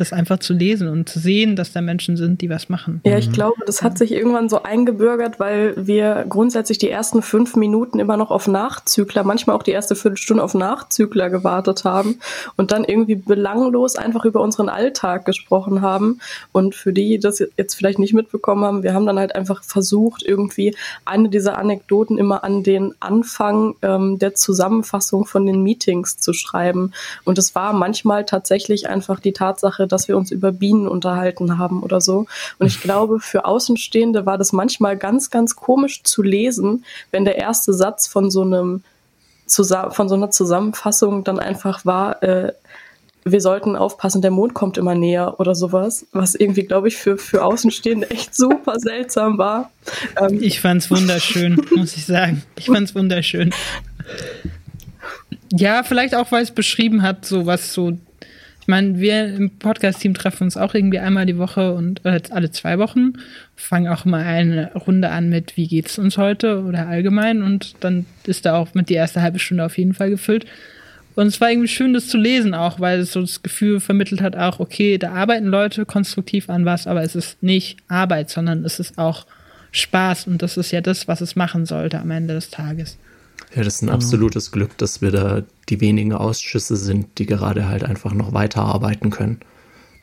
das einfach zu lesen und zu sehen, dass da Menschen sind, die was machen. Ja, ich mhm. glaube, das hat sich irgendwann so eingebürgert, weil wir grundsätzlich die ersten fünf Minuten immer noch auf Nachzügler, manchmal auch die erste Viertelstunde auf Nachzügler gewartet haben und dann irgendwie belanglos einfach über unseren Alltag gesprochen haben. Und für die, die das jetzt vielleicht nicht mitbekommen haben, wir haben dann halt einfach versucht, irgendwie eine dieser Anekdoten immer an den Anfang ähm, der Zusammenfassung von den Meetings zu schreiben. Und es war manchmal tatsächlich einfach die Tatsache, dass wir uns über Bienen unterhalten haben oder so. Und ich glaube, für Außenstehende war das manchmal ganz, ganz komisch zu lesen, wenn der erste Satz von so einem von so einer Zusammenfassung dann einfach war, äh, wir sollten aufpassen, der Mond kommt immer näher oder sowas, was irgendwie, glaube ich, für, für Außenstehende echt super seltsam war. Ähm, ich fand's wunderschön, muss ich sagen. Ich fand's wunderschön. Ja, vielleicht auch, weil es beschrieben hat, so was so ich meine, wir im Podcast-Team treffen uns auch irgendwie einmal die Woche und äh, alle zwei Wochen, fangen auch mal eine Runde an mit, wie geht's uns heute oder allgemein und dann ist da auch mit die erste halbe Stunde auf jeden Fall gefüllt. Und es war irgendwie schön, das zu lesen auch, weil es so das Gefühl vermittelt hat, auch, okay, da arbeiten Leute konstruktiv an was, aber es ist nicht Arbeit, sondern es ist auch Spaß und das ist ja das, was es machen sollte am Ende des Tages. Ja, das ist ein absolutes Glück, dass wir da die wenigen Ausschüsse sind, die gerade halt einfach noch weiterarbeiten können.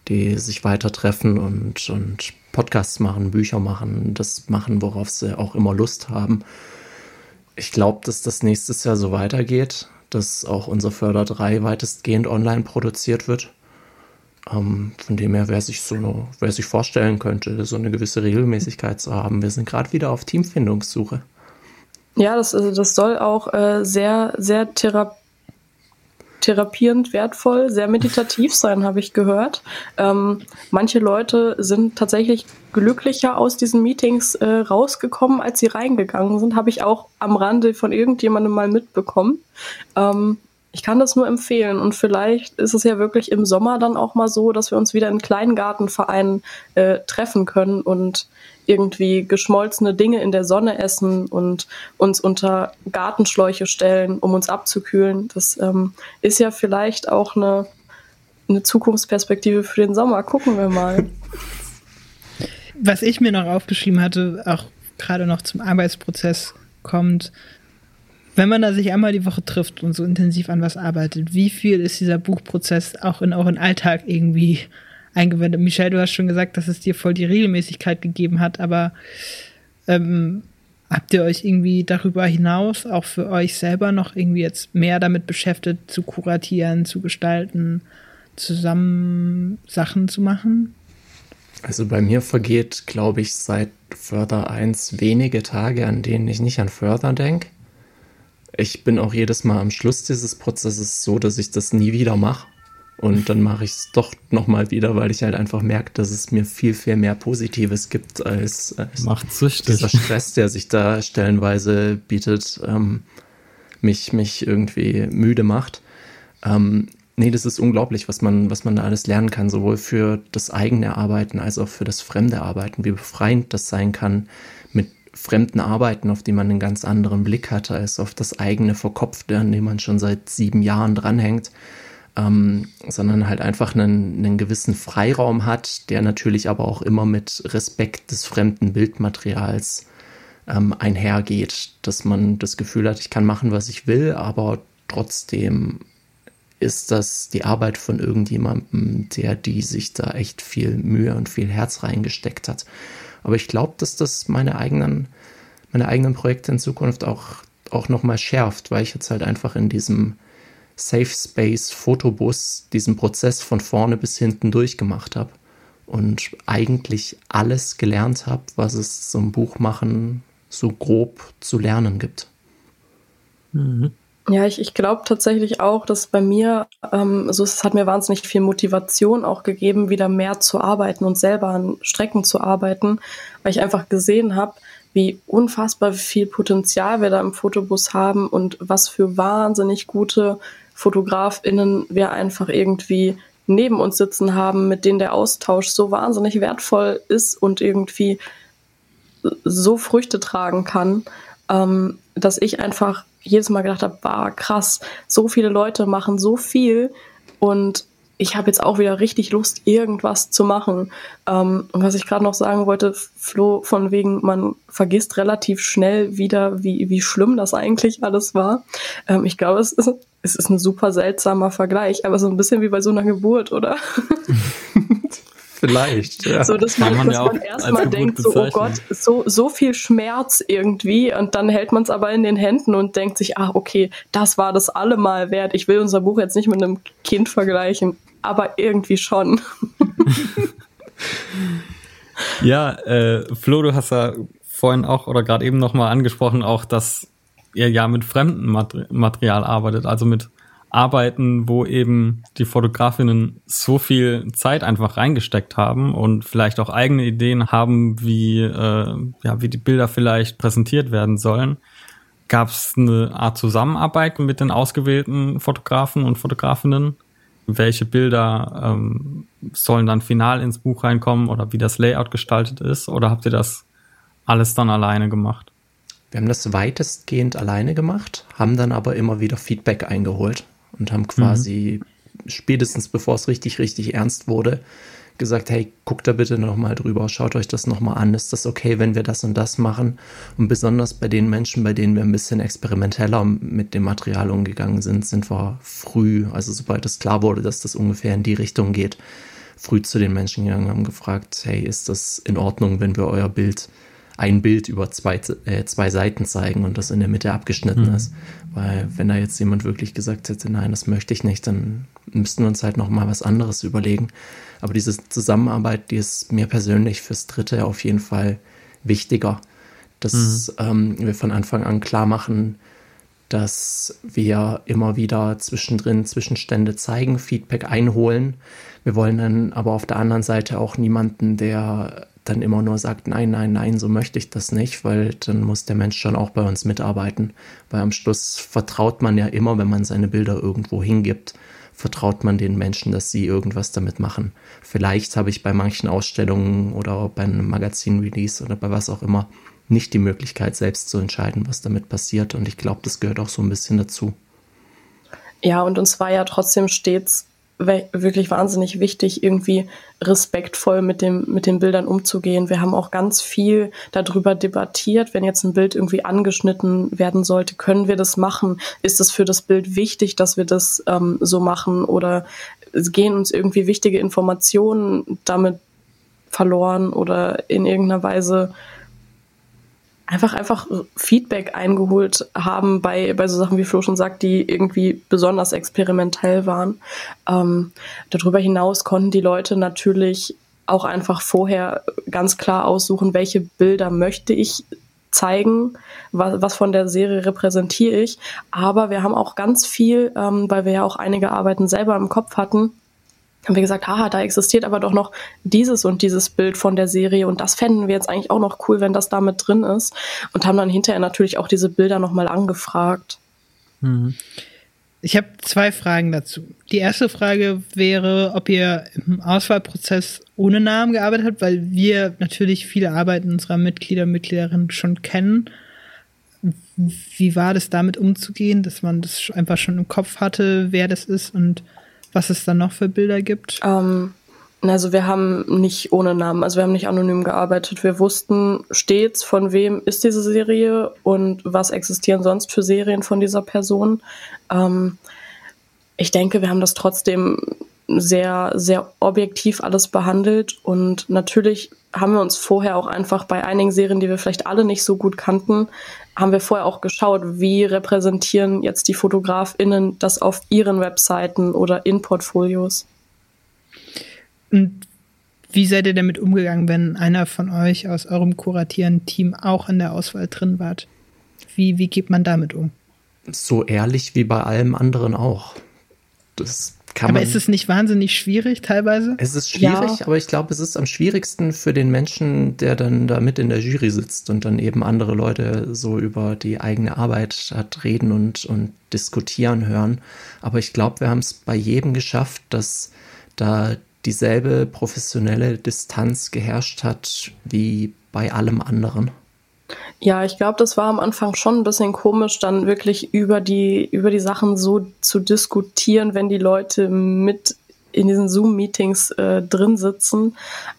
die sich weiter treffen und, und Podcasts machen, Bücher machen, das machen, worauf sie auch immer Lust haben. Ich glaube, dass das nächstes Jahr so weitergeht, dass auch unser Förder 3 weitestgehend online produziert wird. Ähm, von dem her, wer sich so eine, wer sich vorstellen könnte, so eine gewisse Regelmäßigkeit zu haben. Wir sind gerade wieder auf Teamfindungssuche. Ja, das, also das soll auch äh, sehr, sehr therapeutisch therapierend wertvoll, sehr meditativ sein, habe ich gehört. Ähm, manche Leute sind tatsächlich glücklicher aus diesen Meetings äh, rausgekommen, als sie reingegangen sind, habe ich auch am Rande von irgendjemandem mal mitbekommen. Ähm, ich kann das nur empfehlen und vielleicht ist es ja wirklich im Sommer dann auch mal so, dass wir uns wieder in Kleingartenvereinen äh, treffen können und irgendwie geschmolzene Dinge in der Sonne essen und uns unter Gartenschläuche stellen, um uns abzukühlen. Das ähm, ist ja vielleicht auch eine, eine Zukunftsperspektive für den Sommer. Gucken wir mal. Was ich mir noch aufgeschrieben hatte, auch gerade noch zum Arbeitsprozess kommt, wenn man da sich einmal die Woche trifft und so intensiv an was arbeitet, wie viel ist dieser Buchprozess auch in euren Alltag irgendwie eingewendet? Michelle, du hast schon gesagt, dass es dir voll die Regelmäßigkeit gegeben hat, aber ähm, habt ihr euch irgendwie darüber hinaus auch für euch selber noch irgendwie jetzt mehr damit beschäftigt, zu kuratieren, zu gestalten, zusammen Sachen zu machen? Also bei mir vergeht, glaube ich, seit Förder 1 wenige Tage, an denen ich nicht an Förder denke. Ich bin auch jedes Mal am Schluss dieses Prozesses so, dass ich das nie wieder mache. Und dann mache ich es doch nochmal wieder, weil ich halt einfach merke, dass es mir viel, viel mehr Positives gibt als, als Macht süchtig. dieser Stress, der sich da stellenweise bietet, ähm, mich, mich irgendwie müde macht. Ähm, nee, das ist unglaublich, was man, was man da alles lernen kann, sowohl für das eigene Arbeiten als auch für das fremde Arbeiten, wie befreiend das sein kann, fremden Arbeiten, auf die man einen ganz anderen Blick hat, als auf das eigene Verkopfte, an dem man schon seit sieben Jahren dranhängt, ähm, sondern halt einfach einen, einen gewissen Freiraum hat, der natürlich aber auch immer mit Respekt des fremden Bildmaterials ähm, einhergeht, dass man das Gefühl hat, ich kann machen, was ich will, aber trotzdem ist das die Arbeit von irgendjemandem, der die sich da echt viel Mühe und viel Herz reingesteckt hat. Aber ich glaube, dass das meine eigenen, meine eigenen Projekte in Zukunft auch, auch nochmal schärft, weil ich jetzt halt einfach in diesem Safe Space Fotobus diesen Prozess von vorne bis hinten durchgemacht habe und eigentlich alles gelernt habe, was es zum Buchmachen so grob zu lernen gibt. Mhm. Ja, ich, ich glaube tatsächlich auch, dass bei mir, ähm, so es hat mir wahnsinnig viel Motivation auch gegeben, wieder mehr zu arbeiten und selber an Strecken zu arbeiten, weil ich einfach gesehen habe, wie unfassbar viel Potenzial wir da im Fotobus haben und was für wahnsinnig gute FotografInnen wir einfach irgendwie neben uns sitzen haben, mit denen der Austausch so wahnsinnig wertvoll ist und irgendwie so Früchte tragen kann, ähm, dass ich einfach jedes Mal gedacht habe, war krass, so viele Leute machen so viel und ich habe jetzt auch wieder richtig Lust, irgendwas zu machen. Ähm, und was ich gerade noch sagen wollte, Flo, von wegen, man vergisst relativ schnell wieder, wie, wie schlimm das eigentlich alles war. Ähm, ich glaube, es ist, es ist ein super seltsamer Vergleich, aber so ein bisschen wie bei so einer Geburt, oder? Vielleicht, ja. So, dass man, man, dass ja man erstmal denkt, so, oh Gott, so, so viel Schmerz irgendwie und dann hält man es aber in den Händen und denkt sich, ah, okay, das war das allemal wert. Ich will unser Buch jetzt nicht mit einem Kind vergleichen, aber irgendwie schon. ja, äh, Flo, du hast ja vorhin auch oder gerade eben nochmal angesprochen, auch, dass ihr ja mit fremdem Material arbeitet, also mit Arbeiten, wo eben die Fotografinnen so viel Zeit einfach reingesteckt haben und vielleicht auch eigene Ideen haben, wie, äh, ja, wie die Bilder vielleicht präsentiert werden sollen. Gab es eine Art Zusammenarbeit mit den ausgewählten Fotografen und Fotografinnen? Welche Bilder ähm, sollen dann final ins Buch reinkommen oder wie das Layout gestaltet ist? Oder habt ihr das alles dann alleine gemacht? Wir haben das weitestgehend alleine gemacht, haben dann aber immer wieder Feedback eingeholt und haben quasi mhm. spätestens bevor es richtig, richtig ernst wurde, gesagt, hey, guckt da bitte nochmal drüber, schaut euch das nochmal an, ist das okay, wenn wir das und das machen? Und besonders bei den Menschen, bei denen wir ein bisschen experimenteller mit dem Material umgegangen sind, sind wir früh, also sobald es klar wurde, dass das ungefähr in die Richtung geht, früh zu den Menschen gegangen, haben gefragt, hey, ist das in Ordnung, wenn wir euer Bild, ein Bild über zwei, äh, zwei Seiten zeigen und das in der Mitte abgeschnitten mhm. ist? Weil wenn da jetzt jemand wirklich gesagt hätte, nein, das möchte ich nicht, dann müssten wir uns halt noch mal was anderes überlegen. Aber diese Zusammenarbeit, die ist mir persönlich fürs Dritte auf jeden Fall wichtiger, dass mhm. ähm, wir von Anfang an klar machen, dass wir immer wieder zwischendrin Zwischenstände zeigen, Feedback einholen. Wir wollen dann aber auf der anderen Seite auch niemanden, der dann immer nur sagt, nein, nein, nein, so möchte ich das nicht, weil dann muss der Mensch schon auch bei uns mitarbeiten. Weil am Schluss vertraut man ja immer, wenn man seine Bilder irgendwo hingibt, vertraut man den Menschen, dass sie irgendwas damit machen. Vielleicht habe ich bei manchen Ausstellungen oder bei einem Magazin-Release oder bei was auch immer nicht die Möglichkeit, selbst zu entscheiden, was damit passiert. Und ich glaube, das gehört auch so ein bisschen dazu. Ja, und uns war ja trotzdem stets wirklich wahnsinnig wichtig, irgendwie respektvoll mit, dem, mit den Bildern umzugehen. Wir haben auch ganz viel darüber debattiert, wenn jetzt ein Bild irgendwie angeschnitten werden sollte, können wir das machen? Ist es für das Bild wichtig, dass wir das ähm, so machen? Oder gehen uns irgendwie wichtige Informationen damit verloren oder in irgendeiner Weise einfach einfach Feedback eingeholt haben bei, bei so Sachen, wie Flo schon sagt, die irgendwie besonders experimentell waren. Ähm, darüber hinaus konnten die Leute natürlich auch einfach vorher ganz klar aussuchen, welche Bilder möchte ich zeigen, was, was von der Serie repräsentiere ich. Aber wir haben auch ganz viel, ähm, weil wir ja auch einige Arbeiten selber im Kopf hatten, haben wir gesagt, haha, da existiert aber doch noch dieses und dieses Bild von der Serie und das fänden wir jetzt eigentlich auch noch cool, wenn das da mit drin ist und haben dann hinterher natürlich auch diese Bilder nochmal angefragt. Mhm. Ich habe zwei Fragen dazu. Die erste Frage wäre, ob ihr im Auswahlprozess ohne Namen gearbeitet habt, weil wir natürlich viele Arbeiten unserer Mitglieder und Mitgliederinnen schon kennen. Wie war das damit umzugehen, dass man das einfach schon im Kopf hatte, wer das ist und was es dann noch für Bilder gibt? Ähm, also wir haben nicht ohne Namen, also wir haben nicht anonym gearbeitet. Wir wussten stets, von wem ist diese Serie und was existieren sonst für Serien von dieser Person. Ähm, ich denke, wir haben das trotzdem sehr, sehr objektiv alles behandelt und natürlich haben wir uns vorher auch einfach bei einigen Serien, die wir vielleicht alle nicht so gut kannten, haben wir vorher auch geschaut, wie repräsentieren jetzt die FotografInnen das auf ihren Webseiten oder in Portfolios. Und wie seid ihr damit umgegangen, wenn einer von euch aus eurem kuratierenden Team auch in der Auswahl drin war? Wie, wie geht man damit um? So ehrlich wie bei allem anderen auch. Das kann aber man, ist es nicht wahnsinnig schwierig teilweise? Es ist schwierig, ja. aber ich glaube, es ist am schwierigsten für den Menschen, der dann da mit in der Jury sitzt und dann eben andere Leute so über die eigene Arbeit hat reden und, und diskutieren hören. Aber ich glaube, wir haben es bei jedem geschafft, dass da dieselbe professionelle Distanz geherrscht hat wie bei allem anderen. Ja, ich glaube, das war am Anfang schon ein bisschen komisch, dann wirklich über die, über die Sachen so zu diskutieren, wenn die Leute mit in diesen Zoom-Meetings äh, drin sitzen.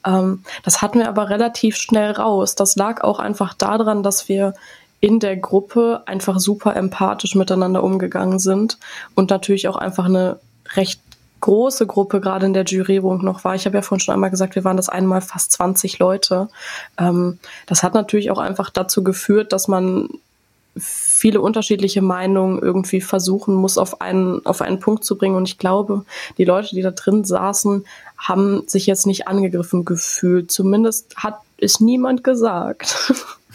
Ähm, das hatten wir aber relativ schnell raus. Das lag auch einfach daran, dass wir in der Gruppe einfach super empathisch miteinander umgegangen sind und natürlich auch einfach eine recht große Gruppe gerade in der Jurierung noch war. Ich habe ja vorhin schon einmal gesagt, wir waren das einmal fast 20 Leute. Ähm, das hat natürlich auch einfach dazu geführt, dass man viele unterschiedliche Meinungen irgendwie versuchen muss, auf einen, auf einen Punkt zu bringen. Und ich glaube, die Leute, die da drin saßen, haben sich jetzt nicht angegriffen gefühlt. Zumindest hat es niemand gesagt.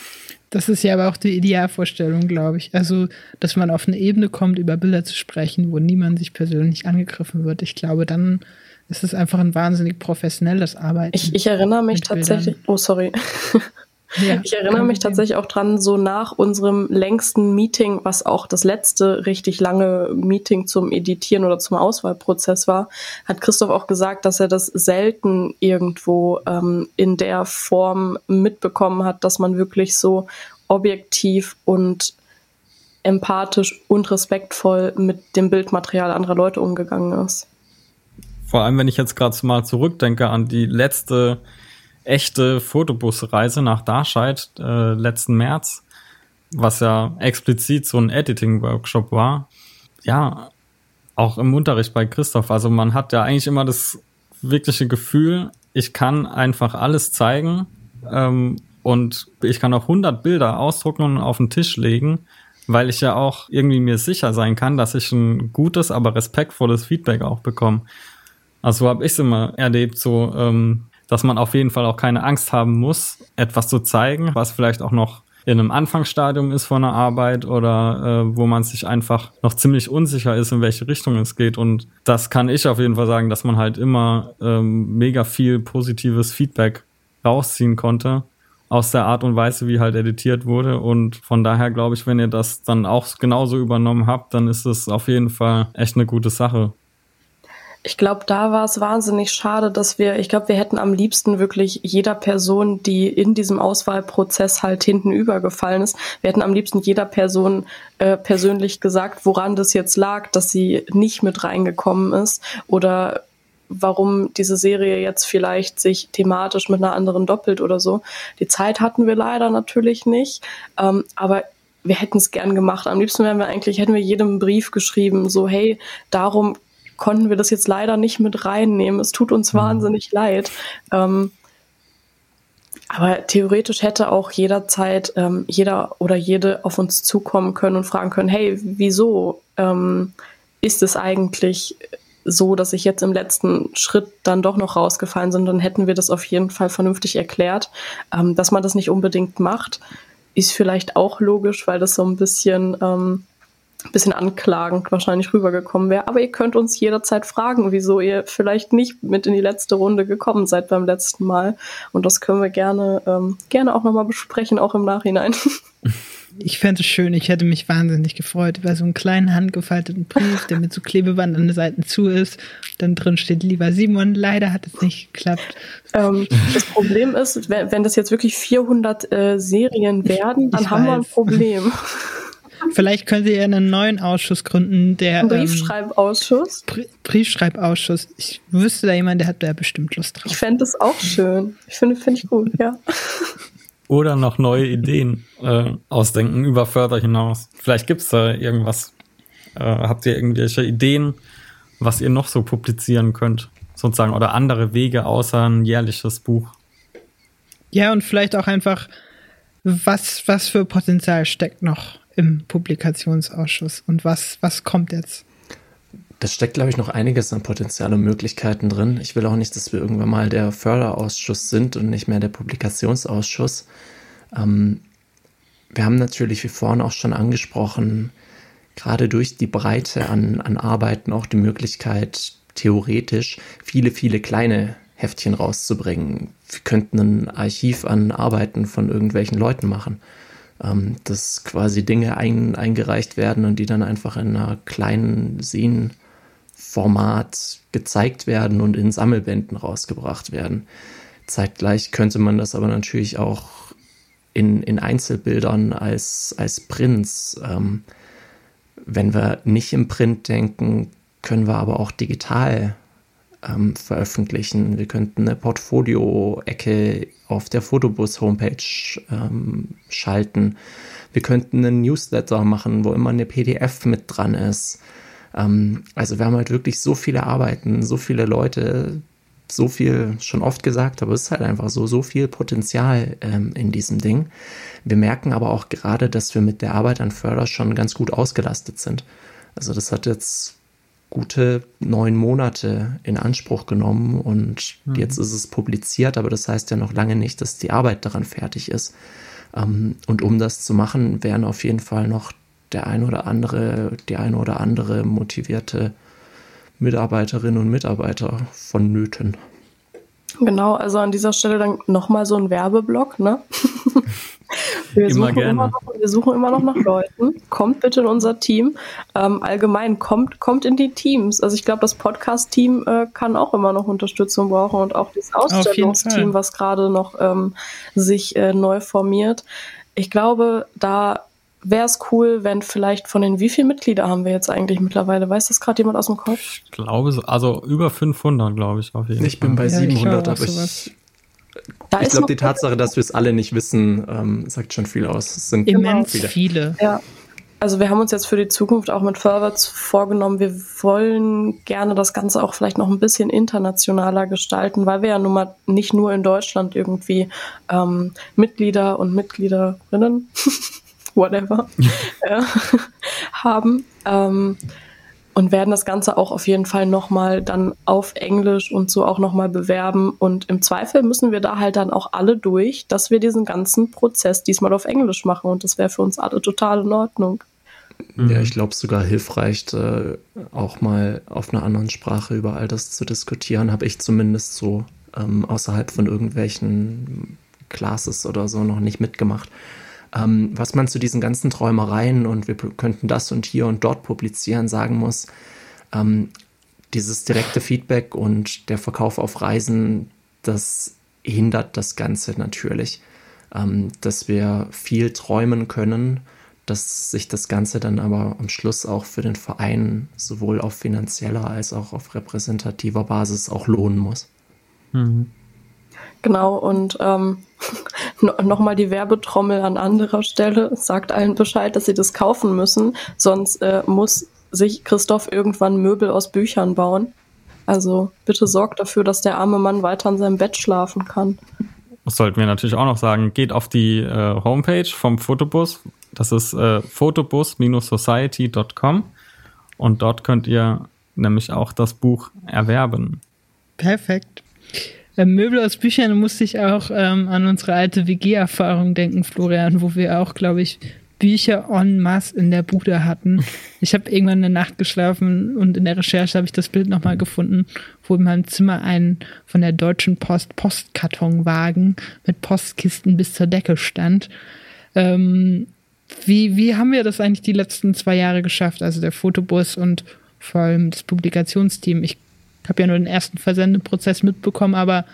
Das ist ja aber auch die Idealvorstellung, glaube ich. Also, dass man auf eine Ebene kommt, über Bilder zu sprechen, wo niemand sich persönlich angegriffen wird. Ich glaube, dann ist es einfach ein wahnsinnig professionelles Arbeiten. Ich, ich erinnere mich tatsächlich. Bildern. Oh, sorry. Ja, ich erinnere mich tatsächlich auch dran, so nach unserem längsten Meeting, was auch das letzte richtig lange Meeting zum Editieren oder zum Auswahlprozess war, hat Christoph auch gesagt, dass er das selten irgendwo ähm, in der Form mitbekommen hat, dass man wirklich so objektiv und empathisch und respektvoll mit dem Bildmaterial anderer Leute umgegangen ist. Vor allem, wenn ich jetzt gerade mal zurückdenke an die letzte echte Fotobusreise nach Darscheid äh, letzten März, was ja explizit so ein Editing-Workshop war. Ja, auch im Unterricht bei Christoph. Also man hat ja eigentlich immer das wirkliche Gefühl, ich kann einfach alles zeigen ähm, und ich kann auch 100 Bilder ausdrucken und auf den Tisch legen, weil ich ja auch irgendwie mir sicher sein kann, dass ich ein gutes, aber respektvolles Feedback auch bekomme. Also so habe ich es immer erlebt, so ähm, dass man auf jeden Fall auch keine Angst haben muss, etwas zu zeigen, was vielleicht auch noch in einem Anfangsstadium ist von der Arbeit oder äh, wo man sich einfach noch ziemlich unsicher ist, in welche Richtung es geht. Und das kann ich auf jeden Fall sagen, dass man halt immer ähm, mega viel positives Feedback rausziehen konnte aus der Art und Weise, wie halt editiert wurde. Und von daher glaube ich, glaube, da war es wahnsinnig schade, dass wir, ich glaube, wir hätten am liebsten wirklich jeder Person, die in diesem Auswahlprozess halt hinten übergefallen ist, wir hätten am liebsten jeder Person äh, persönlich gesagt, woran das jetzt lag, dass sie nicht mit reingekommen ist oder warum diese Serie jetzt vielleicht sich thematisch mit einer anderen doppelt oder so. Die Zeit hatten wir leider natürlich nicht, ähm, aber wir hätten es gern gemacht. Am liebsten wären wir eigentlich, hätten wir jedem Brief geschrieben, so hey, darum konnten wir das jetzt leider nicht mit reinnehmen. Es tut uns mhm. wahnsinnig leid. Ähm, aber theoretisch hätte auch jederzeit ähm, jeder oder jede auf uns zukommen können und fragen können, hey, wieso ähm, ist es eigentlich so, dass ich jetzt im letzten Schritt dann doch noch rausgefallen sind, dann hätten wir das auf jeden Fall vernünftig erklärt. Ähm, dass man das nicht unbedingt macht, ist vielleicht auch logisch, weil das so ein bisschen ähm, bisschen anklagend wahrscheinlich rübergekommen wäre. Aber ihr könnt uns jederzeit fragen, wieso ihr vielleicht nicht mit in die letzte Runde gekommen seid beim letzten Mal. Und das können wir gerne, ähm, gerne auch nochmal besprechen, auch im Nachhinein. Ich fände es schön, ich hätte mich wahnsinnig gefreut über so einen kleinen handgefalteten Brief, der mit so Klebeband an den Seiten zu ist. Dann drin steht, lieber Simon, leider hat es nicht geklappt. Ähm, das Problem ist, wenn, wenn, das jetzt wirklich 400 äh, Serien werden, dann ich haben weiß. wir ein Problem. Vielleicht können Sie ja einen neuen Ausschuss gründen, der. Ähm, Briefschreibausschuss? Ähm, Briefschreibausschuss. Ich wüsste da jemand, der hat da bestimmt Lust drauf. Ich fände das auch schön. Ich finde, finde ich gut, ja. Oder noch neue Ideen äh, ausdenken über Förder hinaus. Vielleicht gibt es da irgendwas. Äh, habt ihr irgendwelche Ideen, was ihr noch so publizieren könnt? Sozusagen, oder andere Wege außer ein jährliches Buch? Ja, und vielleicht auch einfach, was, was für Potenzial steckt noch im Publikationsausschuss und was, was kommt jetzt? Das steckt, glaube ich, noch einiges an Potenzial und Möglichkeiten drin. Ich will auch nicht, dass wir irgendwann mal der Förderausschuss sind und nicht mehr der Publikationsausschuss. Ähm, wir haben natürlich, wie vorhin auch schon angesprochen, gerade durch die Breite an, an Arbeiten auch die Möglichkeit, theoretisch viele, viele kleine Heftchen rauszubringen. Wir könnten ein Archiv an Arbeiten von irgendwelchen Leuten machen ähm, dass quasi Dinge ein, eingereicht werden und die dann einfach in einer kleinen Szenenformat gezeigt werden und in Sammelbänden rausgebracht werden. Zeitgleich könnte man das aber natürlich auch in, in Einzelbildern als, als Prints. Ähm, wenn wir nicht im Print denken, können wir aber auch digital ähm, veröffentlichen. Wir könnten eine Portfolio-Ecke auf der Fotobus-Homepage ähm, schalten. Wir könnten einen Newsletter machen, wo immer eine PDF mit dran ist. Ähm, also wir haben halt wirklich so viele Arbeiten, so viele Leute, so viel schon oft gesagt, aber es ist halt einfach so, so viel Potenzial ähm, in diesem Ding. Wir merken aber auch gerade, dass wir mit der Arbeit an Förder schon ganz gut ausgelastet sind. Also das hat jetzt gute neun Monate in Anspruch genommen und mhm. jetzt ist es publiziert, aber das heißt ja noch lange nicht, dass die Arbeit daran fertig ist. Ähm, und um das zu machen, wären auf jeden Fall noch der ein oder andere, die eine oder andere motivierte Mitarbeiterinnen und Mitarbeiter vonnöten. Genau, also an dieser Stelle dann nochmal so ein Werbeblock, ne? Wir immer suchen gerne. Immer noch, wir suchen immer noch nach Leuten. Kommt bitte in unser Team. Ähm, allgemein, kommt, kommt in die Teams. Also ich glaube, das Podcast-Team äh, kann auch immer noch Unterstützung brauchen und auch das Ausstellungsteam, was gerade noch ähm, sich äh, neu formiert. Ich glaube, da wäre es cool, wenn vielleicht von den, wie viele Mitglieder haben wir jetzt eigentlich mittlerweile? Weiß das gerade jemand aus dem Kopf? Ich glaube, so, also über 500, glaube ich, auf jeden Ich bin bei ja, 700, aber ich, ich glaube, die Tatsache, dass wir es alle nicht wissen, ähm, sagt schon viel aus. Es sind immens viele. viele. Ja. also wir haben uns jetzt für die Zukunft auch mit Forwards vorgenommen, wir wollen gerne das Ganze auch vielleicht noch ein bisschen internationaler gestalten, weil wir ja nun mal nicht nur in Deutschland irgendwie ähm, Mitglieder und Mitgliederinnen, whatever, äh, haben. Ähm, und werden das Ganze auch auf jeden Fall nochmal dann auf Englisch und so auch nochmal bewerben. Und im Zweifel müssen wir da halt dann auch alle durch, dass wir diesen ganzen Prozess diesmal auf Englisch machen. Und das wäre für uns alle total in Ordnung. Ja, ich glaube sogar hilfreich, äh, auch mal auf einer anderen Sprache über all das zu diskutieren, habe ich zumindest so ähm, außerhalb von irgendwelchen Classes oder so noch nicht mitgemacht. Ähm, was man zu diesen ganzen Träumereien und wir könnten das und hier und dort publizieren sagen muss, ähm, dieses direkte Feedback und der Verkauf auf Reisen, das hindert das Ganze natürlich, ähm, dass wir viel träumen können, dass sich das Ganze dann aber am Schluss auch für den Verein sowohl auf finanzieller als auch auf repräsentativer Basis auch lohnen muss. Mhm. Genau, und ähm, nochmal die Werbetrommel an anderer Stelle, sagt allen Bescheid, dass sie das kaufen müssen, sonst äh, muss sich Christoph irgendwann Möbel aus Büchern bauen. Also bitte sorgt dafür, dass der arme Mann weiter in seinem Bett schlafen kann. Das sollten wir natürlich auch noch sagen. Geht auf die äh, Homepage vom Fotobus. Das ist äh, photobus-society.com und dort könnt ihr nämlich auch das Buch erwerben. Perfekt. Möbel aus Büchern musste ich auch ähm, an unsere alte WG-Erfahrung denken, Florian, wo wir auch, glaube ich, Bücher en masse in der Bude hatten. Ich habe irgendwann eine Nacht geschlafen und in der Recherche habe ich das Bild nochmal gefunden, wo in meinem Zimmer ein von der Deutschen Post Postkartonwagen mit Postkisten bis zur Decke stand. Ähm, wie, wie haben wir das eigentlich die letzten zwei Jahre geschafft? Also der Fotobus und vor allem das Publikationsteam. Ich habe ja nur den ersten Versendeprozess mitbekommen, aber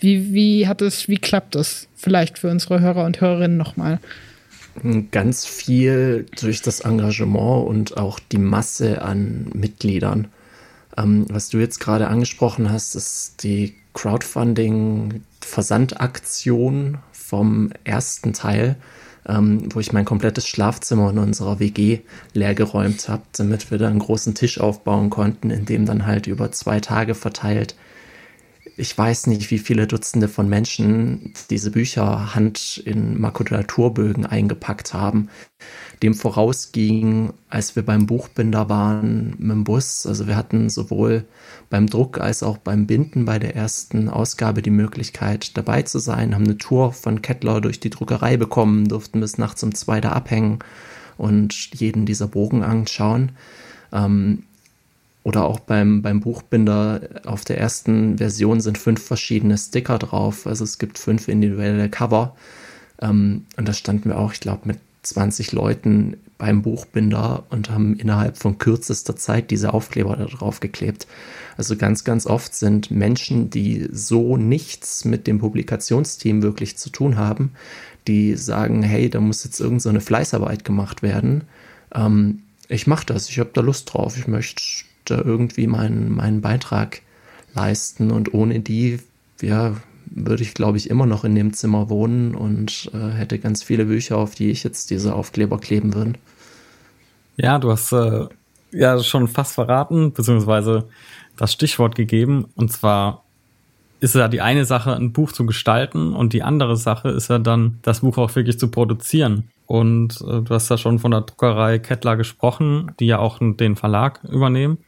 wie, wie hat es, wie klappt das vielleicht für unsere Hörer und Hörerinnen nochmal? Ganz viel durch das Engagement und auch die Masse an Mitgliedern. Ähm, was du jetzt gerade angesprochen hast, ist die Crowdfunding-Versandaktion vom ersten Teil ähm, wo ich mein komplettes Schlafzimmer in unserer WG leergeräumt habe, damit wir da einen großen Tisch aufbauen konnten, in dem dann halt über zwei Tage verteilt ich weiß nicht, wie viele Dutzende von Menschen diese Bücher Hand in Makulaturbögen eingepackt haben. Dem vorausging, als wir beim Buchbinder waren mit dem Bus. Also wir hatten sowohl beim Druck als auch beim Binden bei der ersten Ausgabe die Möglichkeit dabei zu sein, haben eine Tour von Kettler durch die Druckerei bekommen, durften bis nachts um zwei da abhängen und jeden dieser Bogen anschauen. Ähm, oder auch beim, beim Buchbinder auf der ersten Version sind fünf verschiedene Sticker drauf. Also es gibt fünf individuelle Cover. Ähm, und da standen wir auch, ich glaube, mit 20 Leuten beim Buchbinder und haben innerhalb von kürzester Zeit diese Aufkleber da drauf geklebt. Also ganz, ganz oft sind Menschen, die so nichts mit dem Publikationsteam wirklich zu tun haben, die sagen, hey, da muss jetzt irgendeine so Fleißarbeit gemacht werden. Ähm, ich mache das, ich habe da Lust drauf, ich möchte da irgendwie meinen, meinen Beitrag leisten. Und ohne die, ja, würde ich, glaube ich, immer noch in dem Zimmer wohnen und äh, hätte ganz viele Bücher, auf die ich jetzt diese Aufkleber kleben würde. Ja, du hast äh, ja schon fast verraten, beziehungsweise das Stichwort gegeben. Und zwar ist ja die eine Sache, ein Buch zu gestalten und die andere Sache ist ja dann, das Buch auch wirklich zu produzieren. Und äh, du hast ja schon von der Druckerei Kettler gesprochen, die ja auch den Verlag übernehmen.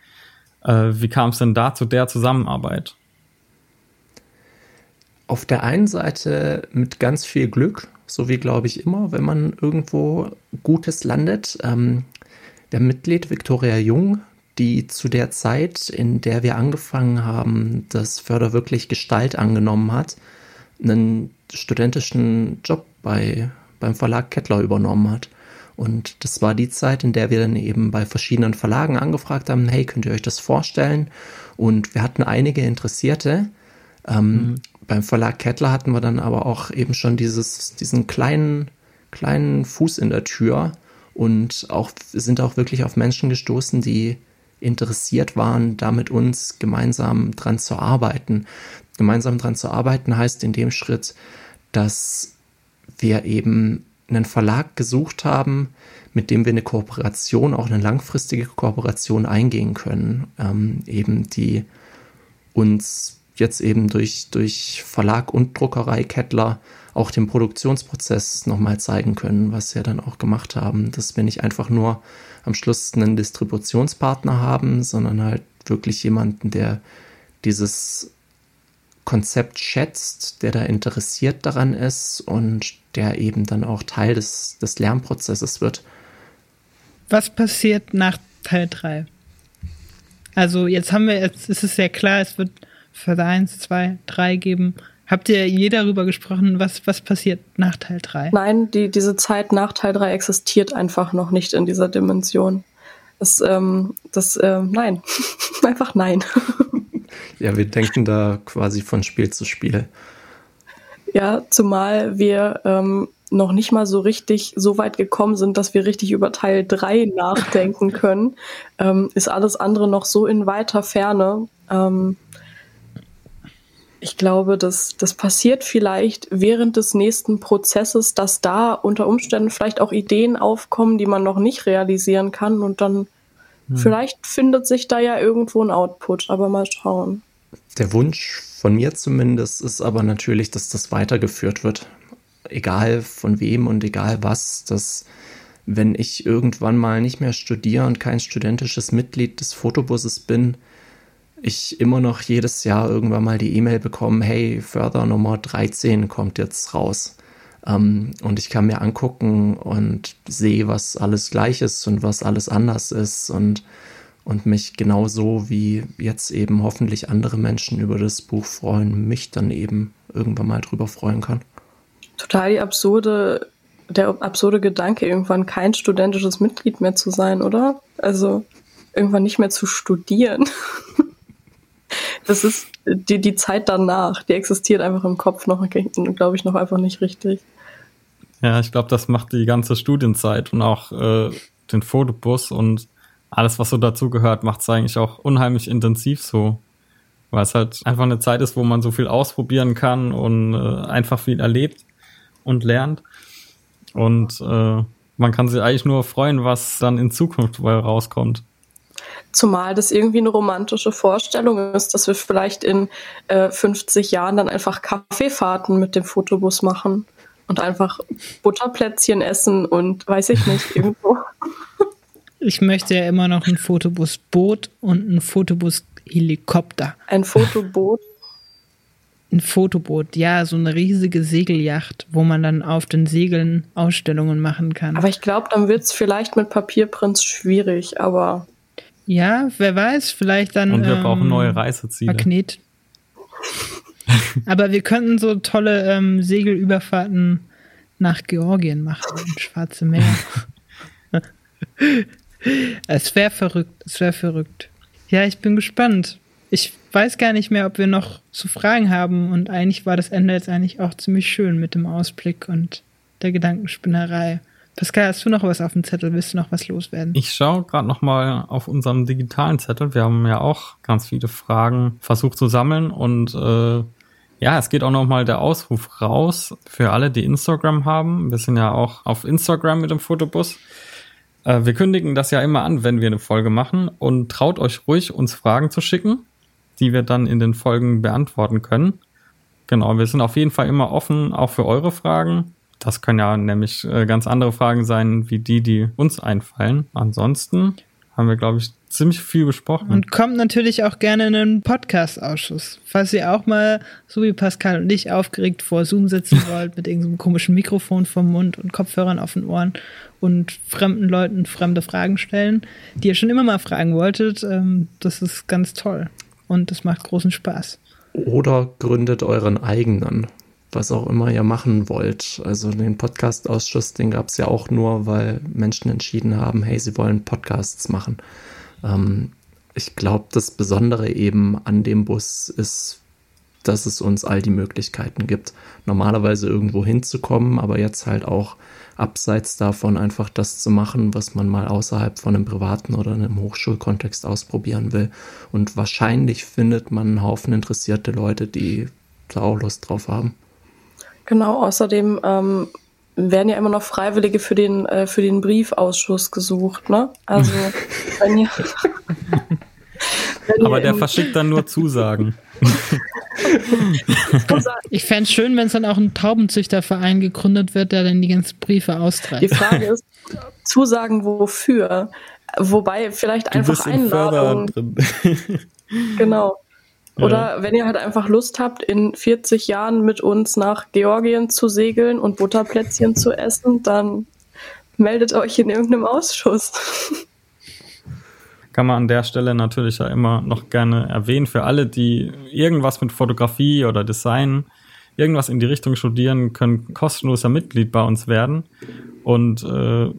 Äh, wie kam es denn da zu der Zusammenarbeit? Auf der einen Seite mit ganz viel Glück, so wie glaube ich immer, wenn man irgendwo Gutes landet. Ähm, der Mitglied Viktoria Jung, die zu der Zeit, in der wir angefangen haben, das Förder wirklich Gestalt angenommen hat, einen studentischen Job bei, beim Verlag Kettler übernommen hat. Und das war die Zeit, in der wir dann eben bei verschiedenen Verlagen angefragt haben, hey, könnt ihr euch das vorstellen? Und wir hatten einige Interessierte. Ähm, mhm. Beim Verlag Kettler hatten wir dann aber auch eben schon dieses, diesen kleinen, kleinen Fuß in der Tür und auch, sind auch wirklich auf Menschen gestoßen, die interessiert waren, da mit uns gemeinsam dran zu arbeiten. Gemeinsam dran zu arbeiten heißt in dem Schritt, dass wir eben einen Verlag gesucht haben, mit dem wir eine Kooperation, auch eine langfristige Kooperation eingehen können, ähm, eben die uns jetzt eben durch, durch Verlag und Druckerei Kettler auch den Produktionsprozess nochmal zeigen können, was wir dann auch gemacht haben, dass wir nicht einfach nur am Schluss einen Distributionspartner haben, sondern halt wirklich jemanden, der dieses Konzept schätzt, der da interessiert daran ist und der eben dann auch Teil des, des Lernprozesses wird. Was passiert nach Teil 3? Also jetzt haben wir, jetzt ist es sehr klar, es wird Förder 1, 2, 3 geben. Habt ihr je darüber gesprochen, was, was passiert nach Teil 3? Nein, die, diese Zeit nach Teil 3 existiert einfach noch nicht in dieser Dimension. Das, ähm, das, äh, nein. einfach nein. Ja, wir denken da quasi von Spiel zu Spiel. Ja, zumal wir ähm, noch nicht mal so richtig so weit gekommen sind, dass wir richtig über Teil 3 nachdenken können, ähm, ist alles andere noch so in weiter Ferne. Ähm, ich glaube, das, das passiert vielleicht während des nächsten Prozesses, dass da unter Umständen vielleicht auch Ideen aufkommen, die man noch nicht realisieren kann und dann hm. vielleicht findet sich da ja irgendwo ein Output, aber mal schauen. Der Wunsch von mir zumindest ist aber natürlich, dass das weitergeführt wird. Egal von wem und egal was, dass wenn ich irgendwann mal nicht mehr studiere und kein studentisches Mitglied des Fotobusses bin, ich immer noch jedes Jahr irgendwann mal die E-Mail bekomme, hey, Förder Nummer 13 kommt jetzt raus. Ähm, und ich kann mir angucken und sehe, was alles gleich ist und was alles anders ist und und mich genauso wie jetzt eben hoffentlich andere Menschen über das Buch freuen, mich dann eben irgendwann mal drüber freuen kann. Total die absurde, der absurde Gedanke, irgendwann kein studentisches Mitglied mehr zu sein, oder? Also irgendwann nicht mehr zu studieren. Das ist die, die Zeit danach, die existiert einfach im Kopf noch, glaube ich, noch einfach nicht richtig. Ja, ich glaube, das macht die ganze Studienzeit und auch äh, den Fotobus und alles, was so dazugehört, macht es eigentlich auch unheimlich intensiv so. Weil es halt einfach eine Zeit ist, wo man so viel ausprobieren kann und äh, einfach viel erlebt und lernt. Und äh, man kann sich eigentlich nur freuen, was dann in Zukunft rauskommt. Zumal das irgendwie eine romantische Vorstellung ist, dass wir vielleicht in äh, 50 Jahren dann einfach Kaffeefahrten mit dem Fotobus machen und einfach Butterplätzchen essen und weiß ich nicht, irgendwo. Ich möchte ja immer noch ein Fotobus-Boot und ein Fotobus-Helikopter. Ein Fotoboot? Ein Fotoboot, ja, so eine riesige Segelyacht, wo man dann auf den Segeln Ausstellungen machen kann. Aber ich glaube, dann wird es vielleicht mit Papierprinz schwierig, aber. Ja, wer weiß, vielleicht dann. Und wir ähm, brauchen neue Reiseziele. Magnet. aber wir könnten so tolle ähm, Segelüberfahrten nach Georgien machen, ins Schwarze Meer. Es wäre verrückt, es wäre verrückt. Ja, ich bin gespannt. Ich weiß gar nicht mehr, ob wir noch zu Fragen haben und eigentlich war das Ende jetzt eigentlich auch ziemlich schön mit dem Ausblick und der Gedankenspinnerei. Pascal, hast du noch was auf dem Zettel? Willst du noch was loswerden? Ich schaue gerade noch mal auf unserem digitalen Zettel. Wir haben ja auch ganz viele Fragen versucht zu sammeln und äh, ja, es geht auch noch mal der Ausruf raus für alle, die Instagram haben. Wir sind ja auch auf Instagram mit dem Fotobus. Äh, wir kündigen das ja immer an, wenn wir eine Folge machen und traut euch ruhig, uns Fragen zu schicken, die wir dann in den Folgen beantworten können. Genau, wir sind auf jeden Fall immer offen, auch für eure Fragen. Das können ja nämlich äh, ganz andere Fragen sein, wie die, die uns einfallen. Ansonsten haben wir, glaube ich, ziemlich viel besprochen. Und kommt natürlich auch gerne in den Podcast-Ausschuss. Falls ihr auch mal, so wie Pascal und ich, aufgeregt vor Zoom sitzen wollt, mit irgendeinem komischen Mikrofon vom Mund und Kopfhörern auf den Ohren und fremden Leuten fremde Fragen stellen, die ihr schon immer mal fragen wolltet, ähm, das ist ganz toll. Und das macht großen Spaß. Oder gründet euren eigenen was auch immer ihr machen wollt. Also den Podcast-Ausschuss, den gab es ja auch nur, weil Menschen entschieden haben, hey, sie wollen Podcasts machen. Ähm, ich glaube, das Besondere eben an dem Bus ist, dass es uns all die Möglichkeiten gibt, normalerweise irgendwo hinzukommen, aber jetzt halt auch abseits davon einfach das zu machen, was man mal außerhalb von einem privaten oder einem Hochschulkontext ausprobieren will. Und wahrscheinlich findet man einen Haufen interessierte Leute, die da auch Lust drauf haben. Genau, außerdem ähm, werden ja immer noch Freiwillige für den, äh, für den Briefausschuss gesucht, ne? Also, wenn ihr. wenn Aber der verschickt dann nur Zusagen. ich fände es schön, wenn es dann auch ein Taubenzüchterverein gegründet wird, der dann die ganzen Briefe austreibt. Die Frage ist, Zusagen wofür? Wobei vielleicht du einfach Einladungen. genau. Oder ja. wenn ihr halt einfach Lust habt, in 40 Jahren mit uns nach Georgien zu segeln und Butterplätzchen zu essen, dann meldet euch in irgendeinem Ausschuss. Kann man an der Stelle natürlich ja immer noch gerne erwähnen, für alle, die irgendwas mit Fotografie oder Design, irgendwas in die Richtung studieren, können kostenloser Mitglied bei uns werden. Und äh,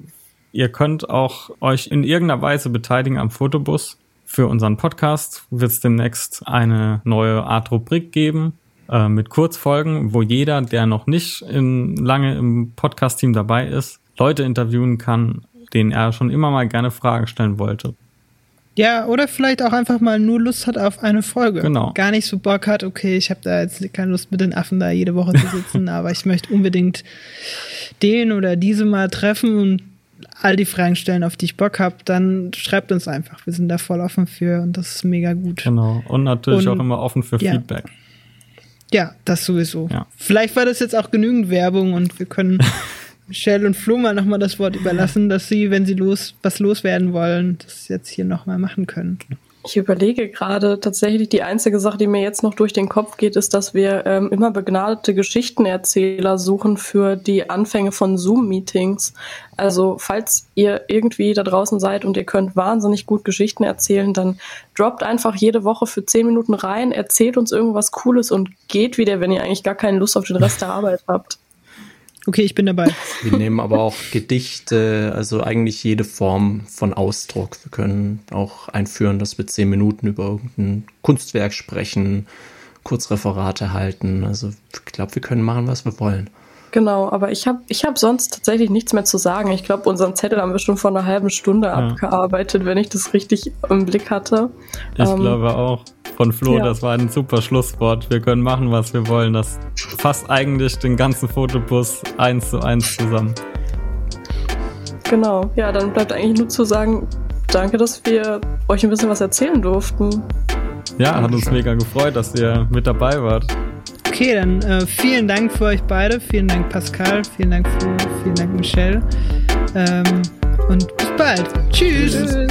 ihr könnt auch euch in irgendeiner Weise beteiligen am Fotobus für unseren Podcast wird es demnächst eine neue Art Rubrik geben äh, mit Kurzfolgen, wo jeder, der noch nicht in, lange im Podcast-Team dabei ist, Leute interviewen kann, denen er schon immer mal gerne Fragen stellen wollte. Ja, oder vielleicht auch einfach mal nur Lust hat auf eine Folge. Genau. Gar nicht so Bock hat, okay, ich habe da jetzt keine Lust mit den Affen da jede Woche zu sitzen, aber ich möchte unbedingt den oder diese mal treffen und all die Fragen stellen, auf die ich Bock habe, dann schreibt uns einfach. Wir sind da voll offen für und das ist mega gut. Genau. Und natürlich und, auch immer offen für ja. Feedback. Ja, das sowieso. Ja. Vielleicht war das jetzt auch genügend Werbung und wir können Michelle und Flo mal nochmal das Wort überlassen, dass sie, wenn sie los, was loswerden wollen, das jetzt hier nochmal machen können. Ich überlege gerade tatsächlich, die einzige Sache, die mir jetzt noch durch den Kopf geht, ist, dass wir ähm, immer begnadete Geschichtenerzähler suchen für die Anfänge von Zoom-Meetings. Also falls ihr irgendwie da draußen seid und ihr könnt wahnsinnig gut Geschichten erzählen, dann droppt einfach jede Woche für zehn Minuten rein, erzählt uns irgendwas Cooles und geht wieder, wenn ihr eigentlich gar keine Lust auf den Rest der Arbeit habt. Okay, ich bin dabei. Wir nehmen aber auch Gedichte, also eigentlich jede Form von Ausdruck. Wir können auch einführen, dass wir zehn Minuten über irgendein Kunstwerk sprechen, Kurzreferate halten. Also ich glaube, wir können machen, was wir wollen. Genau, aber ich habe ich hab sonst tatsächlich nichts mehr zu sagen. Ich glaube, unseren Zettel haben wir schon vor einer halben Stunde ja. abgearbeitet, wenn ich das richtig im Blick hatte. Ich ähm, glaube auch. Von Flo, ja. das war ein super Schlusswort. Wir können machen, was wir wollen. Das fasst eigentlich den ganzen Fotobus eins zu eins zusammen. Genau, ja, dann bleibt eigentlich nur zu sagen, danke, dass wir euch ein bisschen was erzählen durften. Ja, hat uns mega gefreut, dass ihr mit dabei wart. Okay, dann äh, vielen Dank für euch beide. Vielen Dank, Pascal. Vielen Dank, Flo. Vielen Dank, Michelle. Ähm, und bis bald. Tschüss. Tschüss.